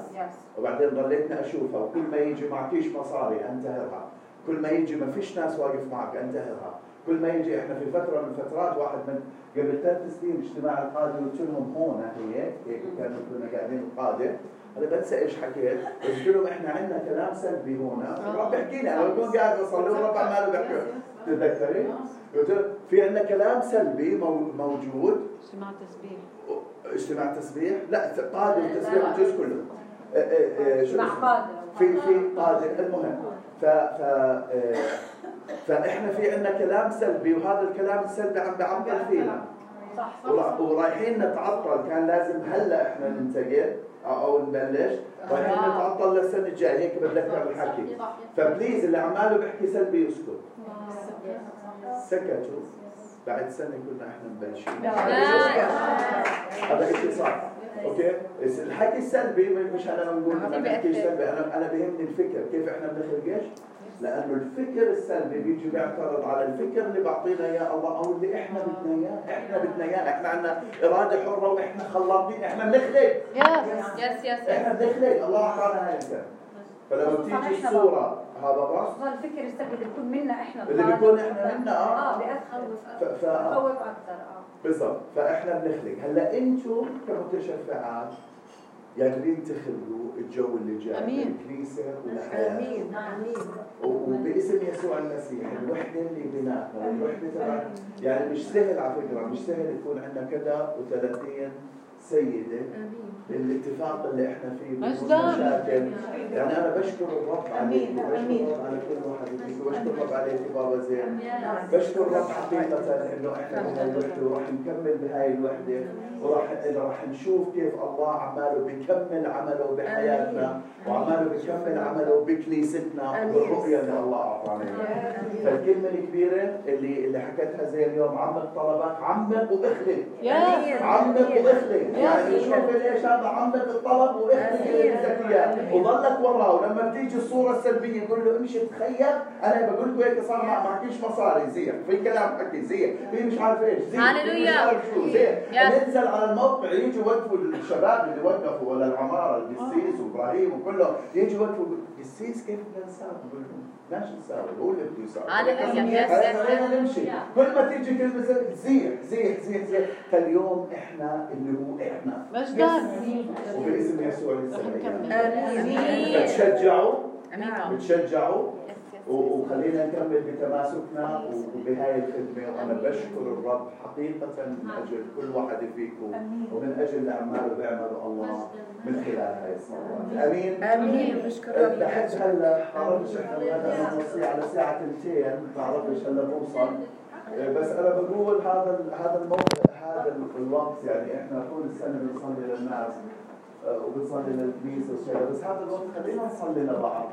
Speaker 2: وبعدين ضليتني أشوفها وكل ما يجي معكيش مصاري أنتهرها. كل ما يجي ما فيش ناس واقف معك انتهرها كل ما يجي إحنا في فترة من الفترات واحد من قبل ثلاث سنين اجتماع القاده قلت لهم هون هيك هيك كانوا كنا قاعدين القاده أنا بنسى إيش حكيت قلت لهم إحنا عندنا كلام سلبي هنا الرب بيحكي لي أنا بكون قاعد بصلي والرب عماله بيحكي تتذكري؟ قلت له في عندنا كلام سلبي مو- موجود.
Speaker 7: اجتماع تسبيح.
Speaker 2: اجتماع تسبيح؟ لا قادر التسبيح الجزء كله آه، شو اسمه؟ في في قادر المهم ف ف آه، فإحنا في عندنا كلام سلبي وهذا الكلام السلبي عم بيعطل فينا ورا- ورايحين نتعطل. كان لازم هلأ إحنا ننتقل أو نبلش. رايحين نتعطل للسنة الجاية. هيك بتذكر الحكي فبليز اللي عماله بيحكي سلبي يسكت. سكتوا. بعد سنة كنا إحنا مبلشين. هذا شيء صح okay؟ الحكي السلبي مش أنا بنقول أنا بحكي سلبي أنا أنا بيهمني الفكر كيف إحنا إيش؟ لأنه الفكر السلبي بيجي بيعترض على الفكر اللي بعطينا إياه الله أو اللي إحنا بدنا إياه. إحنا بدنا إياه. إحنا عندنا إرادة حرة وإحنا خلاقين إحنا بنخلق.
Speaker 5: yes yes
Speaker 2: إحنا بنخلق. الله أعطانا هاي الكلام فلما بتيجي الصورة هذا راس
Speaker 3: صار الفكر السلبي اللي بيكون منا إحنا
Speaker 2: اللي بيكون إحنا منا آه.
Speaker 3: آه بيأثر
Speaker 2: ف... ف...
Speaker 3: بخوف أكثر آه.
Speaker 2: بالضبط. فإحنا بنخلق. هلأ أنتم كمتشفعات قادرين تخلقوا الجو اللي جاي
Speaker 7: أمين.
Speaker 2: الكنيسة
Speaker 7: والحياة. آمين.
Speaker 2: آمين. وباسم يسوع المسيح الوحدة اللي بيناتنا الوحدة تبع يعني مش سهل على فكرة مش سهل يكون عندنا كذا و30 سيدة الاتفاق اللي إحنا فيه بدون
Speaker 7: مجداً.
Speaker 2: مشاكل يعني أنا بشكر الرب عليك. وبشكر. الرب على كل واحد فيك وبشكر الرب عليك بابا زين. بشكر الرب حقيقة إنه إحنا بهاي الوحدة وراح نكمل بهاي الوحدة. وراح راح نشوف كيف الله عماله بيكمل عمله بحياتنا وعماله بيكمل عمله بكنيستنا بالرؤية اللي الله أعطانا. فالكلمة الكبيرة اللي اللي حكتها زي اليوم عمق طلبك عمق واخلق عمق واخلق يعني شوف ليش هذا عمق الطلب بدك اياه وضلك وراه ولما بتيجي الصورة السلبية يقول له امشي تخيل أنا بقول لكم هيك صار ما معكيش مصاري. زيح في كلام حكي. زيح في مش عارف إيش. زيح في مش
Speaker 5: هللويا.
Speaker 2: عارف شو. زيح
Speaker 5: يس.
Speaker 2: ننزل على الموقع يجوا يوقفوا الشباب اللي وقفوا ولا العمارة القسيس وإبراهيم وكله يجوا يوقفوا قسيس كيف بدنا نساوي؟ بقول لهم ماشي نساوي هو اللي بده يساوي. خلينا نمشي. كل ما تيجي كلمة زي- زيح زيح زيح زيح فاليوم إحنا اللي هو إحنا.
Speaker 7: مجدا
Speaker 2: وباسم يسوع المسيح
Speaker 7: أمين.
Speaker 2: بتشجعوا؟ بتشجعوا؟ وخلينا نكمل بتماسكنا وبهاي الخدمة. وأنا بشكر الرب حقيقة من أجل كل واحد فيكم ومن أجل اللي عماله بيعمله الله من خلال هاي الصلوات آمين.
Speaker 7: أمين. بشكر
Speaker 2: أه،
Speaker 7: ربي.
Speaker 2: بحس هلا بعرفش بدنا نوصي على الساعة 2 بعرفش هلا بوصل. أه، بس أنا بقول هذا هذا الموقع هذا ال- الوقت يعني إحنا طول السنة بنصلي للناس أه، وبنصلي للكنيسة وكذا بس هذا الوقت خلينا نصلي لبعض.